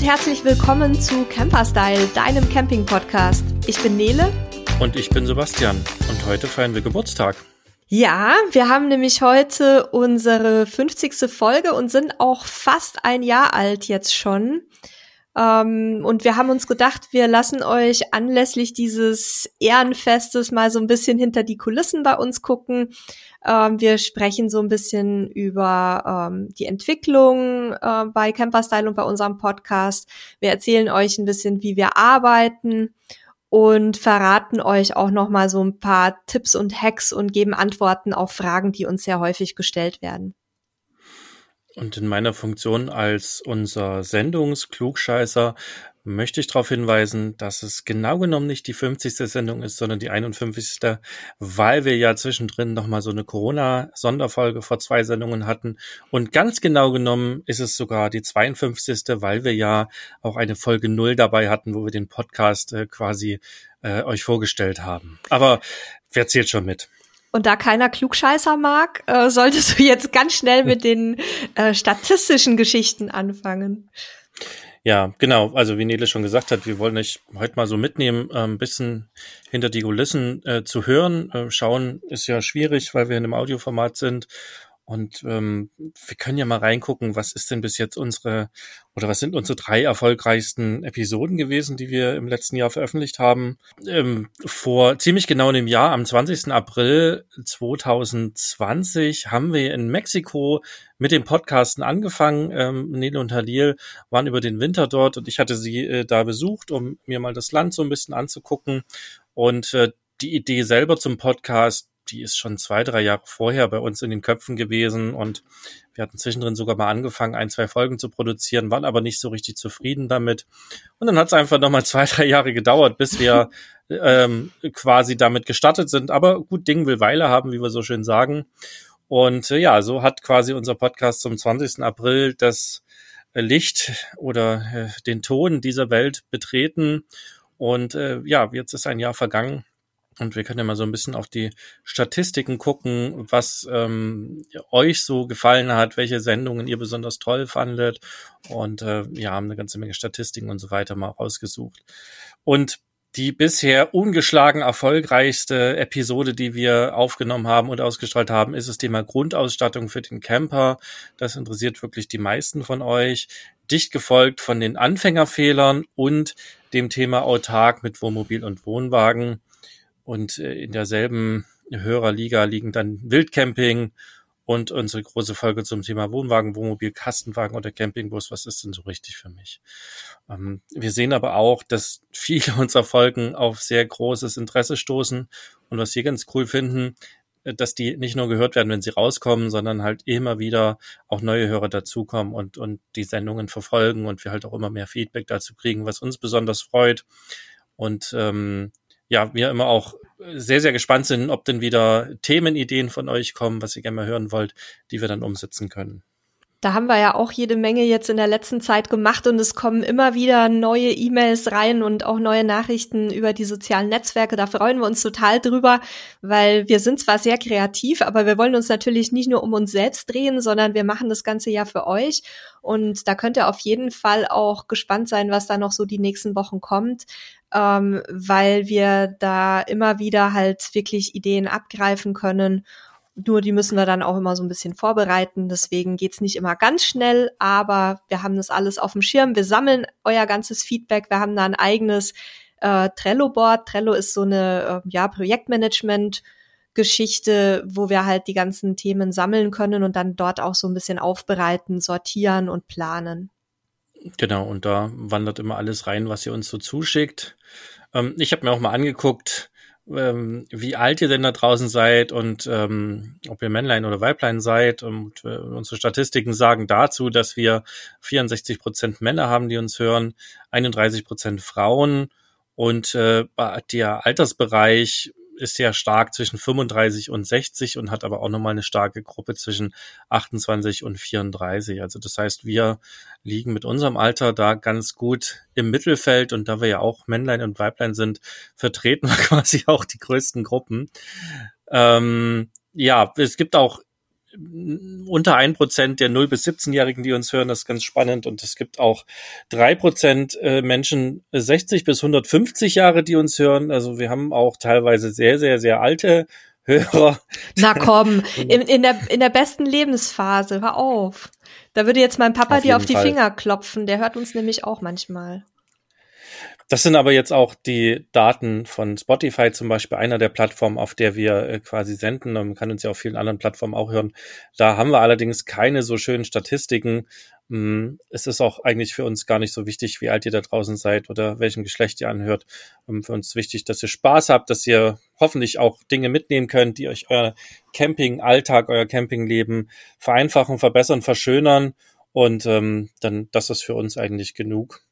und herzlich willkommen zu Camperstyle, deinem Camping-Podcast. Ich bin Nele. Und ich bin Sebastian. Und heute feiern wir Geburtstag. Ja, wir haben nämlich heute unsere 50. Folge und sind auch fast ein Jahr alt jetzt schon. Ähm, und wir haben uns gedacht, wir lassen euch anlässlich dieses Ehrenfestes mal so ein bisschen hinter die Kulissen bei uns gucken. Ähm, wir sprechen so ein bisschen über ähm, die Entwicklung äh, bei Camperstyle und bei unserem Podcast. Wir erzählen euch ein bisschen, wie wir arbeiten und verraten euch auch noch mal so ein paar Tipps und Hacks und geben Antworten auf Fragen, die uns sehr häufig gestellt werden. Und in meiner Funktion als unser Sendungsklugscheißer möchte ich darauf hinweisen, dass es genau genommen nicht die 50. Sendung ist, sondern die 51. weil wir ja zwischendrin nochmal so eine Corona-Sonderfolge vor zwei Sendungen hatten. Und ganz genau genommen ist es sogar die 52. weil wir ja auch eine Folge null dabei hatten, wo wir den Podcast äh, quasi äh, euch vorgestellt haben. Aber wer zählt schon mit? Und da keiner Klugscheißer mag, äh, solltest du jetzt ganz schnell mit den äh, statistischen Geschichten anfangen. Ja, genau. Also wie Nele schon gesagt hat, wir wollen euch heute mal so mitnehmen, äh, ein bisschen hinter die Kulissen äh, zu hören. Äh, schauen ist ja schwierig, weil wir in einem Audioformat sind. Und ähm, wir können ja mal reingucken, was ist denn bis jetzt unsere oder was sind unsere drei erfolgreichsten Episoden gewesen, die wir im letzten Jahr veröffentlicht haben. Ähm, vor ziemlich genau einem Jahr, am 20. April 2020, haben wir in Mexiko mit dem Podcasten angefangen. Ähm, Nele und Halil waren über den Winter dort und ich hatte sie äh, da besucht, um mir mal das Land so ein bisschen anzugucken. Und äh, die Idee selber zum Podcast die ist schon zwei, drei Jahre vorher bei uns in den Köpfen gewesen und wir hatten zwischendrin sogar mal angefangen, ein, zwei Folgen zu produzieren, waren aber nicht so richtig zufrieden damit. Und dann hat es einfach nochmal zwei, drei Jahre gedauert, bis wir ähm, quasi damit gestartet sind. Aber gut, Ding will Weile haben, wie wir so schön sagen. Und äh, ja, so hat quasi unser Podcast zum 20. April das Licht oder äh, den Ton dieser Welt betreten. Und äh, ja, jetzt ist ein Jahr vergangen und wir können ja mal so ein bisschen auf die Statistiken gucken, was ähm, euch so gefallen hat, welche Sendungen ihr besonders toll fandet. Und äh, ja, haben eine ganze Menge Statistiken und so weiter mal rausgesucht. Und die bisher ungeschlagen erfolgreichste Episode, die wir aufgenommen haben und ausgestrahlt haben, ist das Thema Grundausstattung für den Camper. Das interessiert wirklich die meisten von euch. Dicht gefolgt von den Anfängerfehlern und dem Thema Autark mit Wohnmobil und Wohnwagen. Und äh, in derselben Hörerliga liegen dann Wildcamping und unsere große Folge zum Thema Wohnwagen, Wohnmobil, Kastenwagen oder Campingbus. Was ist denn so richtig für mich? Ähm, wir sehen aber auch, dass viele unserer Folgen auf sehr großes Interesse stoßen und was wir ganz cool finden, äh, dass die nicht nur gehört werden, wenn sie rauskommen, sondern halt immer wieder auch neue Hörer dazukommen und, und die Sendungen verfolgen und wir halt auch immer mehr Feedback dazu kriegen, was uns besonders freut. Und ähm, ja, wir immer auch sehr, sehr gespannt sind, ob denn wieder Themenideen von euch kommen, was ihr gerne mal hören wollt, die wir dann umsetzen können. Da haben wir ja auch jede Menge jetzt in der letzten Zeit gemacht und es kommen immer wieder neue E-Mails rein und auch neue Nachrichten über die sozialen Netzwerke. Da freuen wir uns total drüber, weil wir sind zwar sehr kreativ, aber wir wollen uns natürlich nicht nur um uns selbst drehen, sondern wir machen das ganze ja für euch. Und da könnt ihr auf jeden Fall auch gespannt sein, was da noch so die nächsten Wochen kommt ähm, weil wir da immer wieder halt wirklich Ideen abgreifen können. Nur die müssen wir dann auch immer so ein bisschen vorbereiten. Deswegen geht's nicht immer ganz schnell, aber wir haben das alles auf dem Schirm. Wir sammeln euer ganzes Feedback. Wir haben da ein eigenes äh, Trello-Board. Trello ist so eine äh, ja, Projektmanagement- Geschichte, wo wir halt die ganzen Themen sammeln können und dann dort auch so ein bisschen aufbereiten, sortieren und planen. Genau, und da wandert immer alles rein, was ihr uns so zuschickt. Ähm, ich habe mir auch mal angeguckt, ähm, wie alt ihr denn da draußen seid und ähm, ob ihr Männlein oder Weiblein seid. Und äh, unsere Statistiken sagen dazu, dass wir 64 Prozent Männer haben, die uns hören, 31 Prozent Frauen und äh, der Altersbereich ist sehr stark zwischen 35 und 60 und hat aber auch nochmal eine starke Gruppe zwischen 28 und 34. Also das heißt, wir liegen mit unserem Alter da ganz gut im Mittelfeld und da wir ja auch Männlein und Weiblein sind, vertreten wir quasi auch die größten Gruppen. Ähm, ja, es gibt auch unter ein Prozent der 0 bis 17-Jährigen, die uns hören. Das ist ganz spannend. Und es gibt auch drei Prozent äh, Menschen 60 bis 150 Jahre, die uns hören. Also wir haben auch teilweise sehr, sehr, sehr alte Hörer. Na komm, in, in, der, in der besten Lebensphase, hör auf. Da würde jetzt mein Papa auf dir auf die Fall. Finger klopfen. Der hört uns nämlich auch manchmal. Das sind aber jetzt auch die Daten von Spotify zum Beispiel, einer der Plattformen, auf der wir äh, quasi senden. Man kann uns ja auf vielen anderen Plattformen auch hören. Da haben wir allerdings keine so schönen Statistiken. Mm, es ist auch eigentlich für uns gar nicht so wichtig, wie alt ihr da draußen seid oder welchem Geschlecht ihr anhört. Ähm, für uns wichtig, dass ihr Spaß habt, dass ihr hoffentlich auch Dinge mitnehmen könnt, die euch euer Camping-Alltag, euer Campingleben vereinfachen, verbessern, verschönern. Und ähm, dann, das ist für uns eigentlich genug.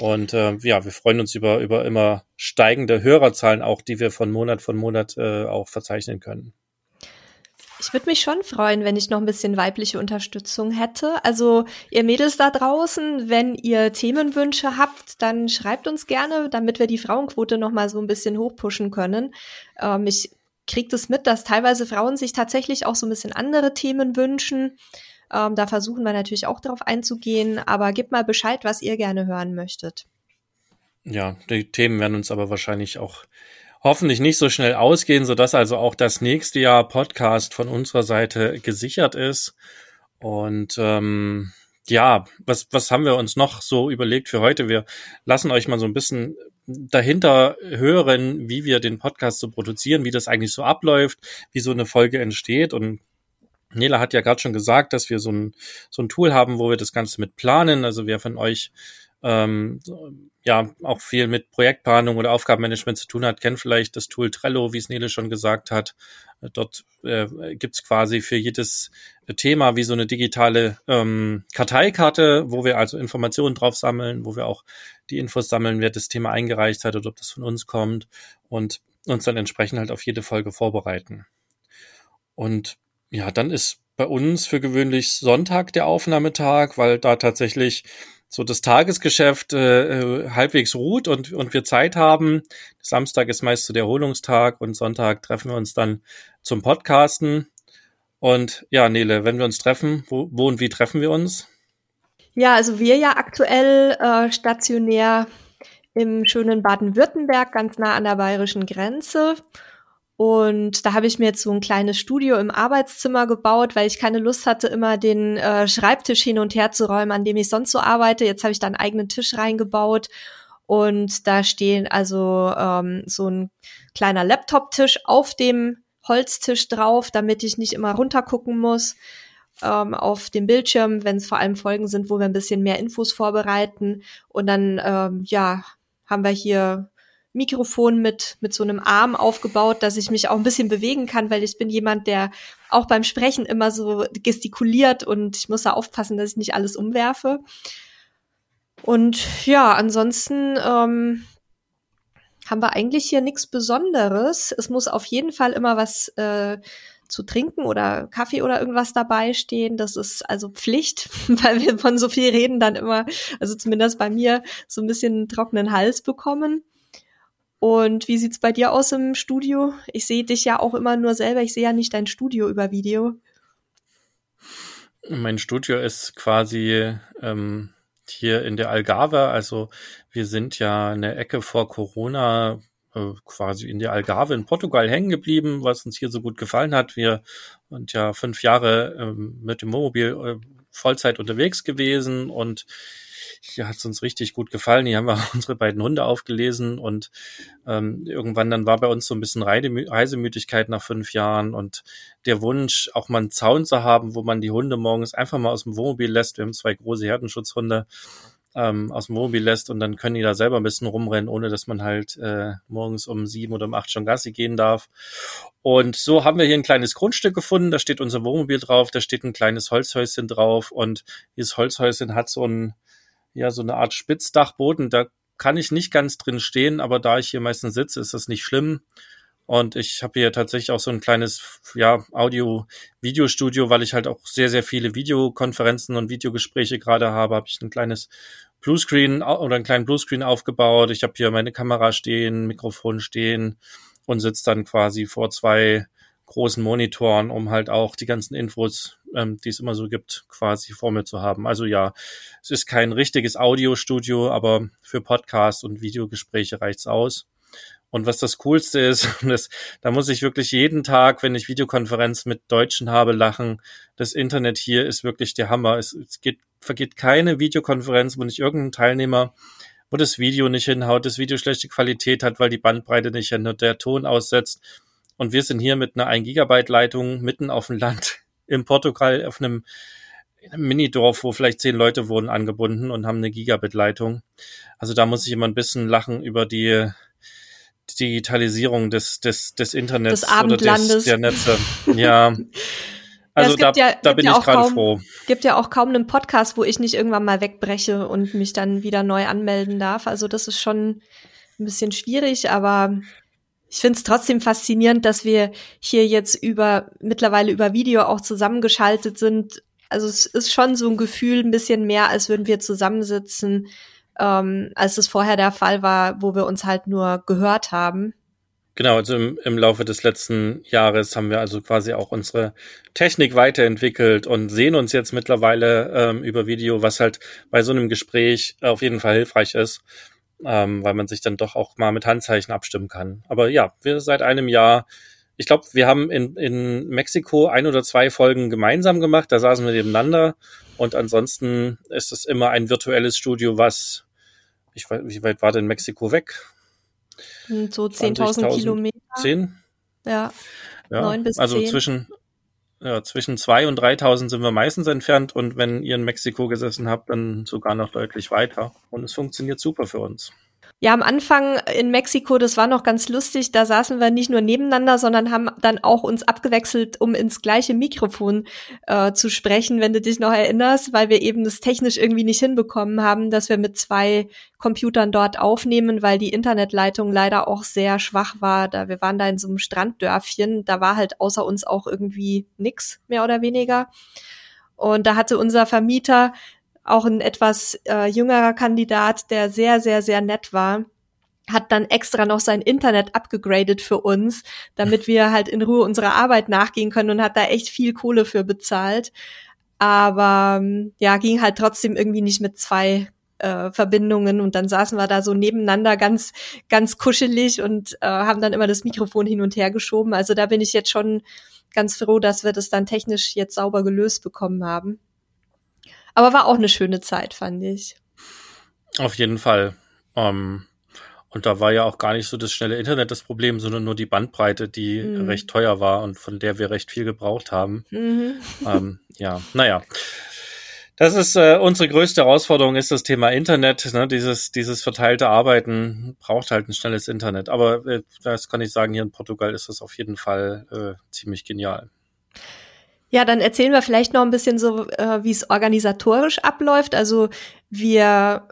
Und äh, ja, wir freuen uns über, über immer steigende Hörerzahlen, auch die wir von Monat von Monat äh, auch verzeichnen können. Ich würde mich schon freuen, wenn ich noch ein bisschen weibliche Unterstützung hätte. Also ihr Mädels da draußen, wenn ihr Themenwünsche habt, dann schreibt uns gerne, damit wir die Frauenquote noch mal so ein bisschen hochpushen können. Ähm, ich kriege das mit, dass teilweise Frauen sich tatsächlich auch so ein bisschen andere Themen wünschen. Ähm, da versuchen wir natürlich auch darauf einzugehen, aber gebt mal Bescheid, was ihr gerne hören möchtet. Ja, die Themen werden uns aber wahrscheinlich auch hoffentlich nicht so schnell ausgehen, sodass also auch das nächste Jahr Podcast von unserer Seite gesichert ist. Und ähm, ja, was, was haben wir uns noch so überlegt für heute? Wir lassen euch mal so ein bisschen dahinter hören, wie wir den Podcast so produzieren, wie das eigentlich so abläuft, wie so eine Folge entsteht. Und Nela hat ja gerade schon gesagt, dass wir so ein, so ein Tool haben, wo wir das Ganze mit planen. Also wer von euch ähm, ja auch viel mit Projektplanung oder Aufgabenmanagement zu tun hat, kennt vielleicht das Tool Trello, wie es Nele schon gesagt hat. Dort äh, gibt quasi für jedes Thema wie so eine digitale ähm, Karteikarte, wo wir also Informationen drauf sammeln, wo wir auch die Infos sammeln, wer das Thema eingereicht hat oder ob das von uns kommt und uns dann entsprechend halt auf jede Folge vorbereiten. Und ja, dann ist bei uns für gewöhnlich Sonntag der Aufnahmetag, weil da tatsächlich so das Tagesgeschäft äh, äh, halbwegs ruht und, und wir Zeit haben. Samstag ist meist so der Erholungstag und Sonntag treffen wir uns dann zum Podcasten. Und ja, Nele, wenn wir uns treffen, wo, wo und wie treffen wir uns? Ja, also wir ja aktuell äh, stationär im schönen Baden-Württemberg, ganz nah an der bayerischen Grenze. Und da habe ich mir jetzt so ein kleines Studio im Arbeitszimmer gebaut, weil ich keine Lust hatte, immer den äh, Schreibtisch hin und her zu räumen, an dem ich sonst so arbeite. Jetzt habe ich da einen eigenen Tisch reingebaut und da stehen also ähm, so ein kleiner Laptop-Tisch auf dem Holztisch drauf, damit ich nicht immer runtergucken muss ähm, auf dem Bildschirm, wenn es vor allem Folgen sind, wo wir ein bisschen mehr Infos vorbereiten. Und dann ähm, ja haben wir hier Mikrofon mit, mit so einem Arm aufgebaut, dass ich mich auch ein bisschen bewegen kann, weil ich bin jemand, der auch beim Sprechen immer so gestikuliert und ich muss da aufpassen, dass ich nicht alles umwerfe. Und ja, ansonsten ähm, haben wir eigentlich hier nichts Besonderes. Es muss auf jeden Fall immer was äh, zu trinken oder Kaffee oder irgendwas dabei stehen. Das ist also Pflicht, weil wir von so viel reden dann immer, also zumindest bei mir, so ein bisschen trockenen Hals bekommen. Und wie sieht's bei dir aus im Studio? Ich sehe dich ja auch immer nur selber. Ich sehe ja nicht dein Studio über Video. Mein Studio ist quasi ähm, hier in der Algarve. Also wir sind ja eine Ecke vor Corona äh, quasi in der Algarve in Portugal hängen geblieben, was uns hier so gut gefallen hat. Wir sind ja fünf Jahre ähm, mit dem Wohnmobil äh, Vollzeit unterwegs gewesen und hier hat es uns richtig gut gefallen. Hier haben wir unsere beiden Hunde aufgelesen und ähm, irgendwann dann war bei uns so ein bisschen Reisemüdigkeit nach fünf Jahren und der Wunsch, auch mal einen Zaun zu haben, wo man die Hunde morgens einfach mal aus dem Wohnmobil lässt. Wir haben zwei große Herdenschutzhunde ähm, aus dem Wohnmobil lässt und dann können die da selber ein bisschen rumrennen, ohne dass man halt äh, morgens um sieben oder um acht schon Gassi gehen darf. Und so haben wir hier ein kleines Grundstück gefunden, da steht unser Wohnmobil drauf, da steht ein kleines Holzhäuschen drauf und dieses Holzhäuschen hat so ein ja so eine Art Spitzdachboden. Da kann ich nicht ganz drin stehen, aber da ich hier meistens sitze, ist das nicht schlimm. Und ich habe hier tatsächlich auch so ein kleines ja, Audio-Videostudio, weil ich halt auch sehr, sehr viele Videokonferenzen und Videogespräche gerade habe, habe ich ein kleines Bluescreen oder einen kleinen Bluescreen aufgebaut. Ich habe hier meine Kamera stehen, Mikrofon stehen und sitze dann quasi vor zwei großen Monitoren, um halt auch die ganzen Infos, ähm, die es immer so gibt, quasi vor mir zu haben. Also ja, es ist kein richtiges Audiostudio, aber für Podcast und Videogespräche reicht's aus. Und was das Coolste ist, das, da muss ich wirklich jeden Tag, wenn ich Videokonferenz mit Deutschen habe, lachen. Das Internet hier ist wirklich der Hammer. Es, es geht, vergeht keine Videokonferenz, wo nicht irgendein Teilnehmer, wo das Video nicht hinhaut, das Video schlechte Qualität hat, weil die Bandbreite nicht hinhaut, der Ton aussetzt und wir sind hier mit einer 1 Gigabyte Leitung mitten auf dem Land in Portugal auf einem, einem Minidorf, wo vielleicht zehn Leute wurden angebunden und haben eine Gigabit-Leitung. Also da muss ich immer ein bisschen lachen über die Digitalisierung des, des, des Internets des oder des, der Netze. Ja. Also ja, da, ja, da bin ja ich gerade froh. Gibt ja auch kaum einen Podcast, wo ich nicht irgendwann mal wegbreche und mich dann wieder neu anmelden darf. Also das ist schon ein bisschen schwierig, aber ich finde es trotzdem faszinierend, dass wir hier jetzt über mittlerweile über Video auch zusammengeschaltet sind. Also es ist schon so ein Gefühl, ein bisschen mehr, als würden wir zusammensitzen, ähm, als es vorher der Fall war, wo wir uns halt nur gehört haben. Genau, also im, im Laufe des letzten Jahres haben wir also quasi auch unsere Technik weiterentwickelt und sehen uns jetzt mittlerweile ähm, über Video, was halt bei so einem Gespräch auf jeden Fall hilfreich ist ähm, weil man sich dann doch auch mal mit Handzeichen abstimmen kann. Aber ja, wir seit einem Jahr, ich glaube, wir haben in, in Mexiko ein oder zwei Folgen gemeinsam gemacht, da saßen wir nebeneinander und ansonsten ist es immer ein virtuelles Studio, was, ich weiß, wie weit war denn Mexiko weg? Hm, so 10.000 Kilometer. 10? Ja. ja. 9 bis also 10. zwischen ja, zwischen zwei und 3000 sind wir meistens entfernt und wenn ihr in Mexiko gesessen habt, dann sogar noch deutlich weiter. Und es funktioniert super für uns. Ja, am Anfang in Mexiko, das war noch ganz lustig, da saßen wir nicht nur nebeneinander, sondern haben dann auch uns abgewechselt, um ins gleiche Mikrofon äh, zu sprechen, wenn du dich noch erinnerst, weil wir eben das technisch irgendwie nicht hinbekommen haben, dass wir mit zwei Computern dort aufnehmen, weil die Internetleitung leider auch sehr schwach war. Da wir waren da in so einem Stranddörfchen, da war halt außer uns auch irgendwie nix mehr oder weniger. Und da hatte unser Vermieter auch ein etwas äh, jüngerer Kandidat, der sehr, sehr, sehr nett war, hat dann extra noch sein Internet abgegradet für uns, damit wir halt in Ruhe unserer Arbeit nachgehen können und hat da echt viel Kohle für bezahlt. Aber ähm, ja, ging halt trotzdem irgendwie nicht mit zwei äh, Verbindungen und dann saßen wir da so nebeneinander ganz, ganz kuschelig und äh, haben dann immer das Mikrofon hin und her geschoben. Also da bin ich jetzt schon ganz froh, dass wir das dann technisch jetzt sauber gelöst bekommen haben. Aber war auch eine schöne Zeit, fand ich. Auf jeden Fall. Ähm, und da war ja auch gar nicht so das schnelle Internet das Problem, sondern nur die Bandbreite, die mhm. recht teuer war und von der wir recht viel gebraucht haben. Mhm. Ähm, ja, naja. Das ist äh, unsere größte Herausforderung, ist das Thema Internet. Ne? Dieses, dieses verteilte Arbeiten braucht halt ein schnelles Internet. Aber äh, das kann ich sagen, hier in Portugal ist das auf jeden Fall äh, ziemlich genial. Ja, dann erzählen wir vielleicht noch ein bisschen so, äh, wie es organisatorisch abläuft. Also wir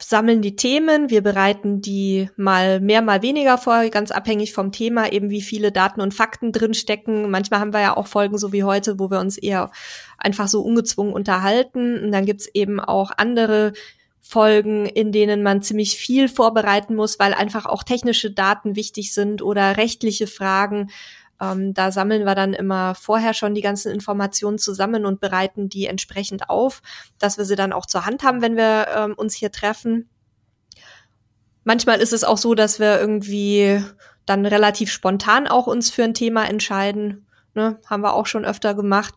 sammeln die Themen, wir bereiten die mal mehr, mal weniger vor, ganz abhängig vom Thema, eben wie viele Daten und Fakten drinstecken. Manchmal haben wir ja auch Folgen so wie heute, wo wir uns eher einfach so ungezwungen unterhalten. Und dann gibt's eben auch andere Folgen, in denen man ziemlich viel vorbereiten muss, weil einfach auch technische Daten wichtig sind oder rechtliche Fragen. Ähm, da sammeln wir dann immer vorher schon die ganzen Informationen zusammen und bereiten die entsprechend auf, dass wir sie dann auch zur Hand haben, wenn wir ähm, uns hier treffen. Manchmal ist es auch so, dass wir irgendwie dann relativ spontan auch uns für ein Thema entscheiden. Ne? Haben wir auch schon öfter gemacht.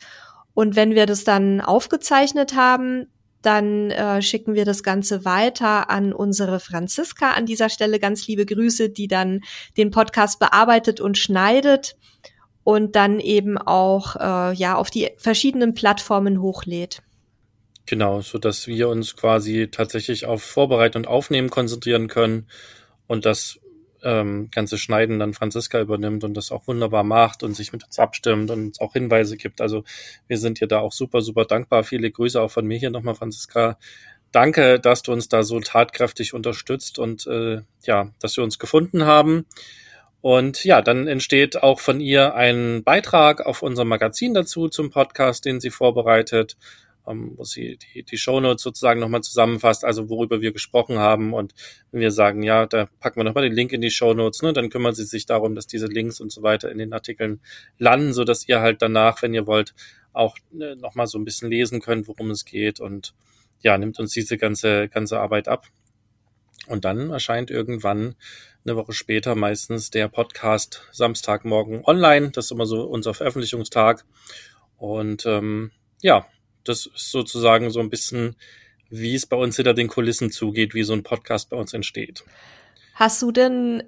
Und wenn wir das dann aufgezeichnet haben, dann äh, schicken wir das Ganze weiter an unsere Franziska an dieser Stelle. Ganz liebe Grüße, die dann den Podcast bearbeitet und schneidet und dann eben auch äh, ja auf die verschiedenen Plattformen hochlädt. Genau, so dass wir uns quasi tatsächlich auf Vorbereitung und Aufnehmen konzentrieren können und das ähm, ganze Schneiden dann Franziska übernimmt und das auch wunderbar macht und sich mit uns abstimmt und uns auch Hinweise gibt. Also wir sind dir da auch super, super dankbar. Viele Grüße auch von mir hier nochmal, Franziska. Danke, dass du uns da so tatkräftig unterstützt und äh, ja, dass wir uns gefunden haben. Und ja, dann entsteht auch von ihr ein Beitrag auf unserem Magazin dazu zum Podcast, den sie vorbereitet. Ähm, wo sie die, die Shownotes sozusagen nochmal zusammenfasst, also worüber wir gesprochen haben. Und wenn wir sagen, ja, da packen wir nochmal den Link in die Shownotes, ne, dann kümmern sie sich darum, dass diese Links und so weiter in den Artikeln landen, so dass ihr halt danach, wenn ihr wollt, auch ne, nochmal so ein bisschen lesen könnt, worum es geht. Und ja, nimmt uns diese ganze, ganze Arbeit ab. Und dann erscheint irgendwann eine Woche später meistens der Podcast Samstagmorgen online. Das ist immer so unser Veröffentlichungstag. Und ähm, ja, das ist sozusagen so ein bisschen, wie es bei uns hinter den Kulissen zugeht, wie so ein Podcast bei uns entsteht. Hast du denn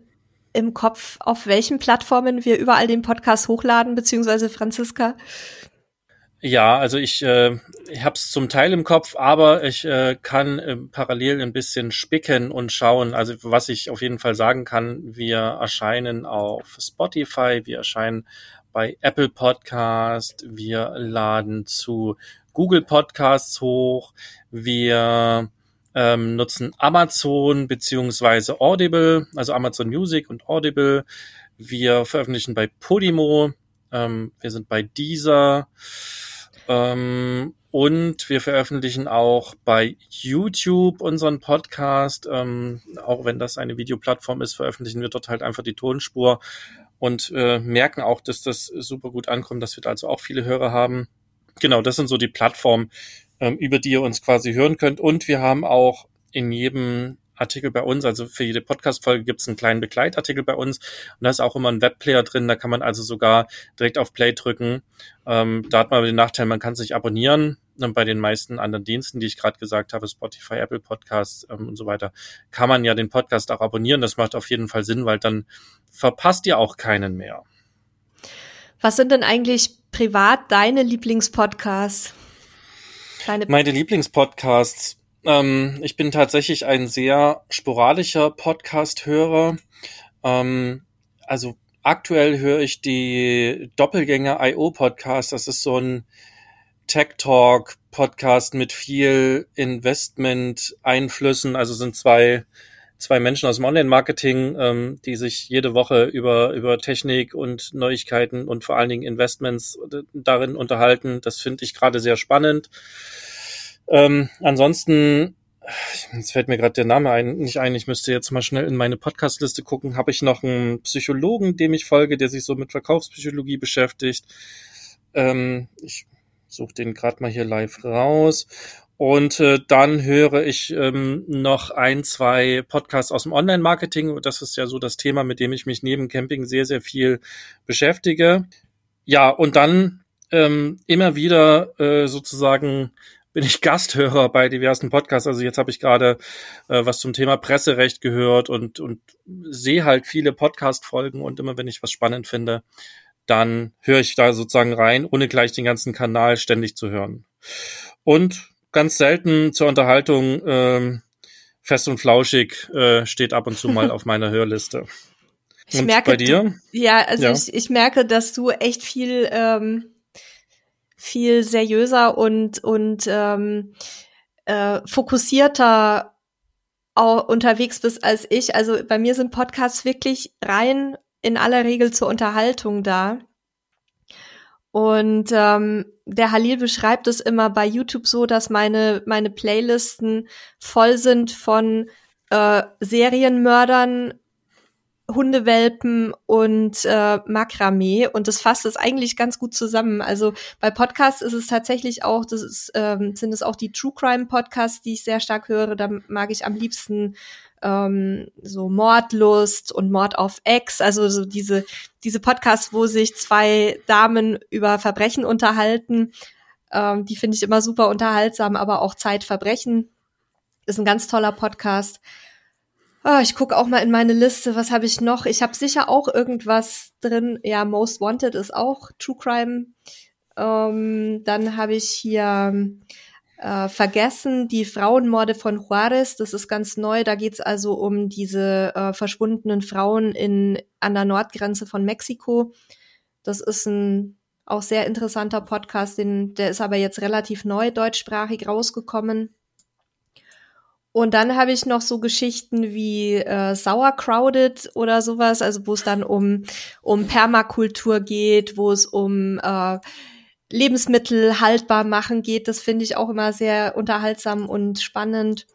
im Kopf, auf welchen Plattformen wir überall den Podcast hochladen, beziehungsweise Franziska? Ja, also ich, äh, ich habe es zum Teil im Kopf, aber ich äh, kann äh, parallel ein bisschen spicken und schauen. Also was ich auf jeden Fall sagen kann, wir erscheinen auf Spotify, wir erscheinen bei Apple Podcast, wir laden zu Google Podcasts hoch, wir ähm, nutzen Amazon beziehungsweise Audible, also Amazon Music und Audible. Wir veröffentlichen bei Podimo, ähm, wir sind bei Deezer ähm, und wir veröffentlichen auch bei YouTube unseren Podcast. Ähm, auch wenn das eine Videoplattform ist, veröffentlichen wir dort halt einfach die Tonspur und äh, merken auch, dass das super gut ankommt, dass wir da also auch viele Hörer haben. Genau, das sind so die Plattformen, ähm, über die ihr uns quasi hören könnt. Und wir haben auch in jedem Artikel bei uns, also für jede Podcast-Folge gibt es einen kleinen Begleitartikel bei uns und da ist auch immer ein Webplayer drin, da kann man also sogar direkt auf Play drücken. Ähm, da hat man den Nachteil, man kann sich abonnieren. Und bei den meisten anderen Diensten, die ich gerade gesagt habe, Spotify, Apple Podcasts ähm, und so weiter, kann man ja den Podcast auch abonnieren. Das macht auf jeden Fall Sinn, weil dann verpasst ihr auch keinen mehr. Was sind denn eigentlich privat deine Lieblingspodcasts? Deine Meine Lieblingspodcasts. Ähm, ich bin tatsächlich ein sehr sporadischer Podcast-Hörer. Ähm, also aktuell höre ich die Doppelgänger IO Podcast. Das ist so ein Tech Talk Podcast mit viel Investment Einflüssen. Also sind zwei zwei Menschen aus dem Online-Marketing, ähm, die sich jede Woche über, über Technik und Neuigkeiten und vor allen Dingen Investments darin unterhalten. Das finde ich gerade sehr spannend. Ähm, ansonsten, jetzt fällt mir gerade der Name ein, nicht ein, ich müsste jetzt mal schnell in meine Podcast-Liste gucken, habe ich noch einen Psychologen, dem ich folge, der sich so mit Verkaufspsychologie beschäftigt. Ähm, ich suche den gerade mal hier live raus. Und äh, dann höre ich ähm, noch ein, zwei Podcasts aus dem Online-Marketing. Das ist ja so das Thema, mit dem ich mich neben Camping sehr, sehr viel beschäftige. Ja, und dann ähm, immer wieder äh, sozusagen bin ich Gasthörer bei diversen Podcasts. Also jetzt habe ich gerade äh, was zum Thema Presserecht gehört und, und sehe halt viele Podcast-Folgen und immer wenn ich was spannend finde, dann höre ich da sozusagen rein, ohne gleich den ganzen Kanal ständig zu hören. Und ganz selten zur Unterhaltung ähm, fest und flauschig äh, steht ab und zu mal auf meiner Hörliste. Ich und merke, bei dir? Du, ja, also ja. Ich, ich merke, dass du echt viel ähm, viel seriöser und und ähm, äh, fokussierter unterwegs bist als ich. Also bei mir sind Podcasts wirklich rein in aller Regel zur Unterhaltung da. Und ähm, der Halil beschreibt es immer bei YouTube so, dass meine, meine Playlisten voll sind von äh, Serienmördern, Hundewelpen und äh, Makramee und das fasst es eigentlich ganz gut zusammen. Also bei Podcasts ist es tatsächlich auch, das ist, ähm, sind es auch die True Crime Podcasts, die ich sehr stark höre. Da mag ich am liebsten ähm, so Mordlust und Mord auf Ex, also so diese, diese Podcasts, wo sich zwei Damen über Verbrechen unterhalten. Ähm, die finde ich immer super unterhaltsam, aber auch Zeitverbrechen ist ein ganz toller Podcast. Oh, ich gucke auch mal in meine Liste, was habe ich noch? Ich habe sicher auch irgendwas drin. Ja, Most Wanted ist auch True Crime. Ähm, dann habe ich hier äh, vergessen, die Frauenmorde von Juarez, das ist ganz neu. Da geht's also um diese äh, verschwundenen Frauen in, an der Nordgrenze von Mexiko. Das ist ein auch sehr interessanter Podcast, den, der ist aber jetzt relativ neu deutschsprachig rausgekommen. Und dann habe ich noch so Geschichten wie äh, Sauercrowded oder sowas, also wo es dann um, um Permakultur geht, wo es um äh, Lebensmittel haltbar machen geht. Das finde ich auch immer sehr unterhaltsam und spannend.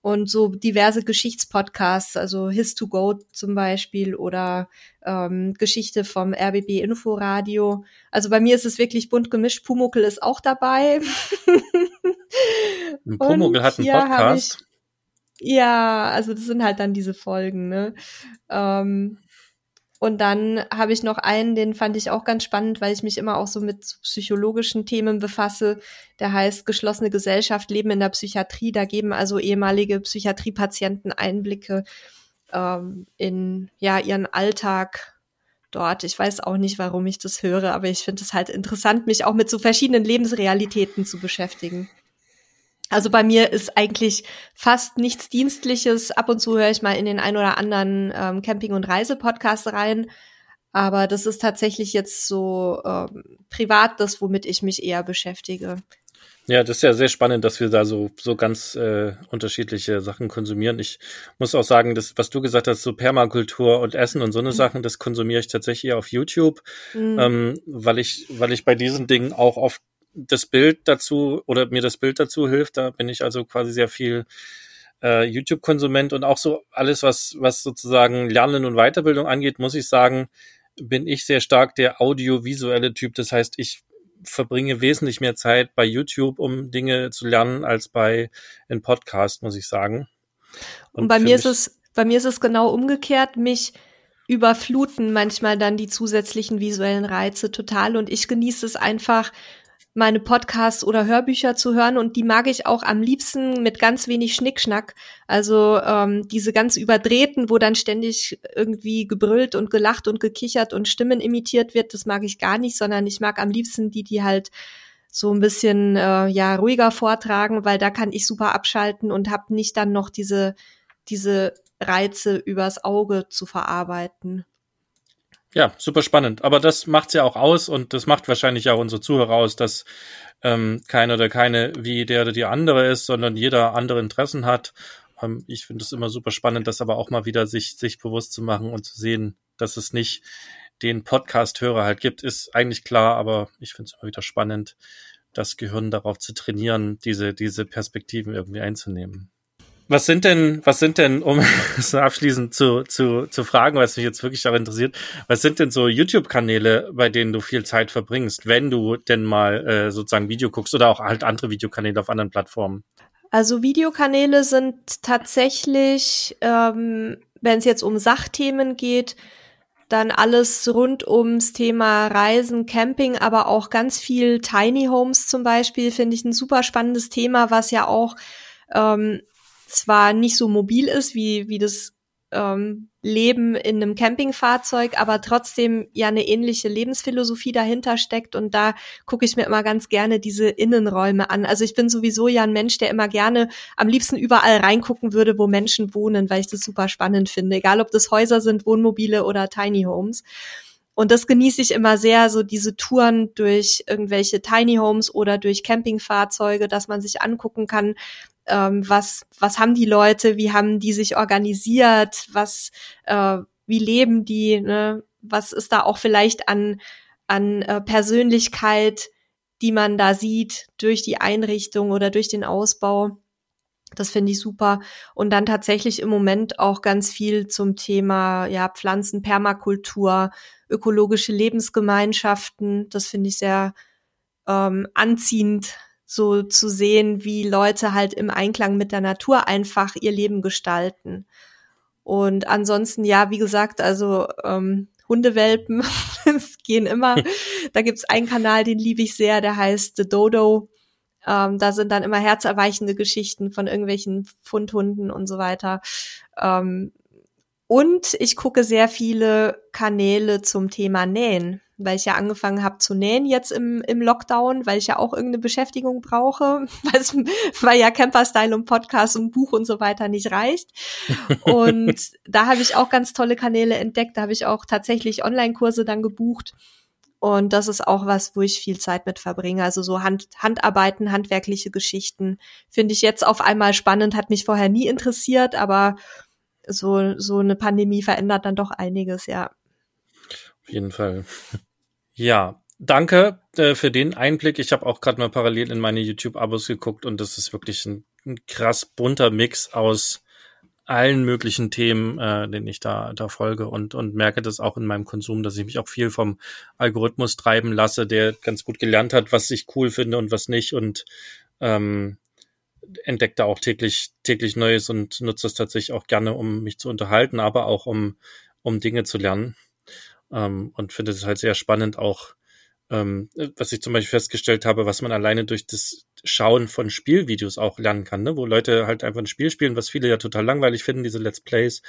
Und so diverse Geschichtspodcasts, also His2Go zum Beispiel oder ähm, Geschichte vom RBB Inforadio. Also bei mir ist es wirklich bunt gemischt. Pumuckel ist auch dabei. Pumuckel hat einen Podcast. Ich, ja, also das sind halt dann diese Folgen, ne? Ähm, und dann habe ich noch einen, den fand ich auch ganz spannend, weil ich mich immer auch so mit psychologischen Themen befasse. Der heißt Geschlossene Gesellschaft, Leben in der Psychiatrie. Da geben also ehemalige Psychiatriepatienten Einblicke ähm, in ja ihren Alltag dort. Ich weiß auch nicht, warum ich das höre, aber ich finde es halt interessant, mich auch mit so verschiedenen Lebensrealitäten zu beschäftigen. Also bei mir ist eigentlich fast nichts Dienstliches. Ab und zu höre ich mal in den ein oder anderen ähm, Camping- und Reise-Podcast rein. Aber das ist tatsächlich jetzt so ähm, privat das, womit ich mich eher beschäftige. Ja, das ist ja sehr spannend, dass wir da so, so ganz äh, unterschiedliche Sachen konsumieren. Ich muss auch sagen, das, was du gesagt hast, so Permakultur und Essen und so eine mhm. Sachen, das konsumiere ich tatsächlich auf YouTube, mhm. ähm, weil ich, weil ich bei diesen Dingen auch oft das Bild dazu oder mir das Bild dazu hilft. Da bin ich also quasi sehr viel äh, YouTube-Konsument und auch so alles, was, was sozusagen Lernen und Weiterbildung angeht, muss ich sagen, bin ich sehr stark der audiovisuelle Typ. Das heißt, ich verbringe wesentlich mehr Zeit bei YouTube, um Dinge zu lernen, als bei einem Podcast, muss ich sagen. Und, und bei mir ist es, bei mir ist es genau umgekehrt. Mich überfluten manchmal dann die zusätzlichen visuellen Reize total und ich genieße es einfach, meine Podcasts oder Hörbücher zu hören und die mag ich auch am liebsten mit ganz wenig Schnickschnack. Also ähm, diese ganz überdrehten, wo dann ständig irgendwie gebrüllt und gelacht und gekichert und Stimmen imitiert wird, das mag ich gar nicht, sondern ich mag am liebsten die, die halt so ein bisschen äh, ja ruhiger vortragen, weil da kann ich super abschalten und habe nicht dann noch diese diese Reize übers Auge zu verarbeiten. Ja, super spannend. Aber das macht's ja auch aus und das macht wahrscheinlich auch unsere Zuhörer aus, dass ähm, keiner oder keine wie der oder die andere ist, sondern jeder andere Interessen hat. Ähm, ich finde es immer super spannend, das aber auch mal wieder sich, sich bewusst zu machen und zu sehen, dass es nicht den Podcast-Hörer halt gibt, ist eigentlich klar, aber ich finde es immer wieder spannend, das Gehirn darauf zu trainieren, diese, diese Perspektiven irgendwie einzunehmen. Was sind denn, was sind denn, um so abschließend zu, zu, zu fragen, was mich jetzt wirklich auch interessiert, was sind denn so YouTube-Kanäle, bei denen du viel Zeit verbringst, wenn du denn mal äh, sozusagen Video guckst oder auch halt andere Videokanäle auf anderen Plattformen? Also Videokanäle sind tatsächlich, ähm, wenn es jetzt um Sachthemen geht, dann alles rund ums Thema Reisen, Camping, aber auch ganz viel Tiny Homes zum Beispiel, finde ich ein super spannendes Thema, was ja auch ähm, zwar nicht so mobil ist wie, wie das ähm, Leben in einem Campingfahrzeug, aber trotzdem ja eine ähnliche Lebensphilosophie dahinter steckt und da gucke ich mir immer ganz gerne diese Innenräume an. Also ich bin sowieso ja ein Mensch, der immer gerne am liebsten überall reingucken würde, wo Menschen wohnen, weil ich das super spannend finde, egal ob das Häuser sind, Wohnmobile oder Tiny Homes. Und das genieße ich immer sehr, so diese Touren durch irgendwelche Tiny Homes oder durch Campingfahrzeuge, dass man sich angucken kann, ähm, was, was haben die Leute, wie haben die sich organisiert, was, äh, wie leben die, ne? was ist da auch vielleicht an, an äh, Persönlichkeit, die man da sieht durch die Einrichtung oder durch den Ausbau. Das finde ich super. Und dann tatsächlich im Moment auch ganz viel zum Thema ja, Pflanzen, Permakultur, ökologische Lebensgemeinschaften. Das finde ich sehr ähm, anziehend, so zu sehen, wie Leute halt im Einklang mit der Natur einfach ihr Leben gestalten. Und ansonsten, ja, wie gesagt, also ähm, Hundewelpen, es gehen immer. Da gibt's einen Kanal, den liebe ich sehr, der heißt The Dodo. Ähm, da sind dann immer herzerweichende Geschichten von irgendwelchen Fundhunden und so weiter. Ähm, und ich gucke sehr viele Kanäle zum Thema Nähen weil ich ja angefangen habe zu nähen jetzt im, im Lockdown, weil ich ja auch irgendeine Beschäftigung brauche, weil ja Camper-Style und Podcast und Buch und so weiter nicht reicht. Und da habe ich auch ganz tolle Kanäle entdeckt. Da habe ich auch tatsächlich Online-Kurse dann gebucht. Und das ist auch was, wo ich viel Zeit mit verbringe. Also so Hand, Handarbeiten, handwerkliche Geschichten finde ich jetzt auf einmal spannend, hat mich vorher nie interessiert, aber so, so eine Pandemie verändert dann doch einiges, ja. Auf jeden Fall. Ja, danke äh, für den Einblick. Ich habe auch gerade mal parallel in meine YouTube-Abos geguckt und das ist wirklich ein, ein krass bunter Mix aus allen möglichen Themen, äh, den ich da, da folge und, und merke das auch in meinem Konsum, dass ich mich auch viel vom Algorithmus treiben lasse, der ganz gut gelernt hat, was ich cool finde und was nicht und ähm, entdeckt da auch täglich, täglich Neues und nutze das tatsächlich auch gerne, um mich zu unterhalten, aber auch um, um Dinge zu lernen. Ähm, und finde es halt sehr spannend, auch ähm, was ich zum Beispiel festgestellt habe, was man alleine durch das Schauen von Spielvideos auch lernen kann, ne? wo Leute halt einfach ein Spiel spielen, was viele ja total langweilig finden, diese Let's Plays.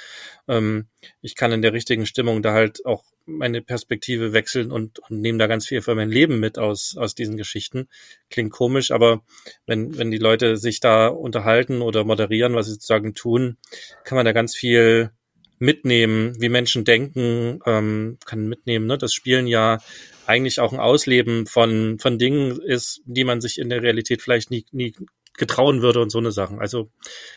Ähm, ich kann in der richtigen Stimmung da halt auch meine Perspektive wechseln und, und nehme da ganz viel für mein Leben mit aus, aus diesen Geschichten. Klingt komisch, aber wenn, wenn die Leute sich da unterhalten oder moderieren, was sie sozusagen tun, kann man da ganz viel mitnehmen, wie Menschen denken, ähm, kann mitnehmen. Ne? Das Spielen ja eigentlich auch ein Ausleben von, von Dingen ist, die man sich in der Realität vielleicht nie, nie getrauen würde und so eine Sachen. Also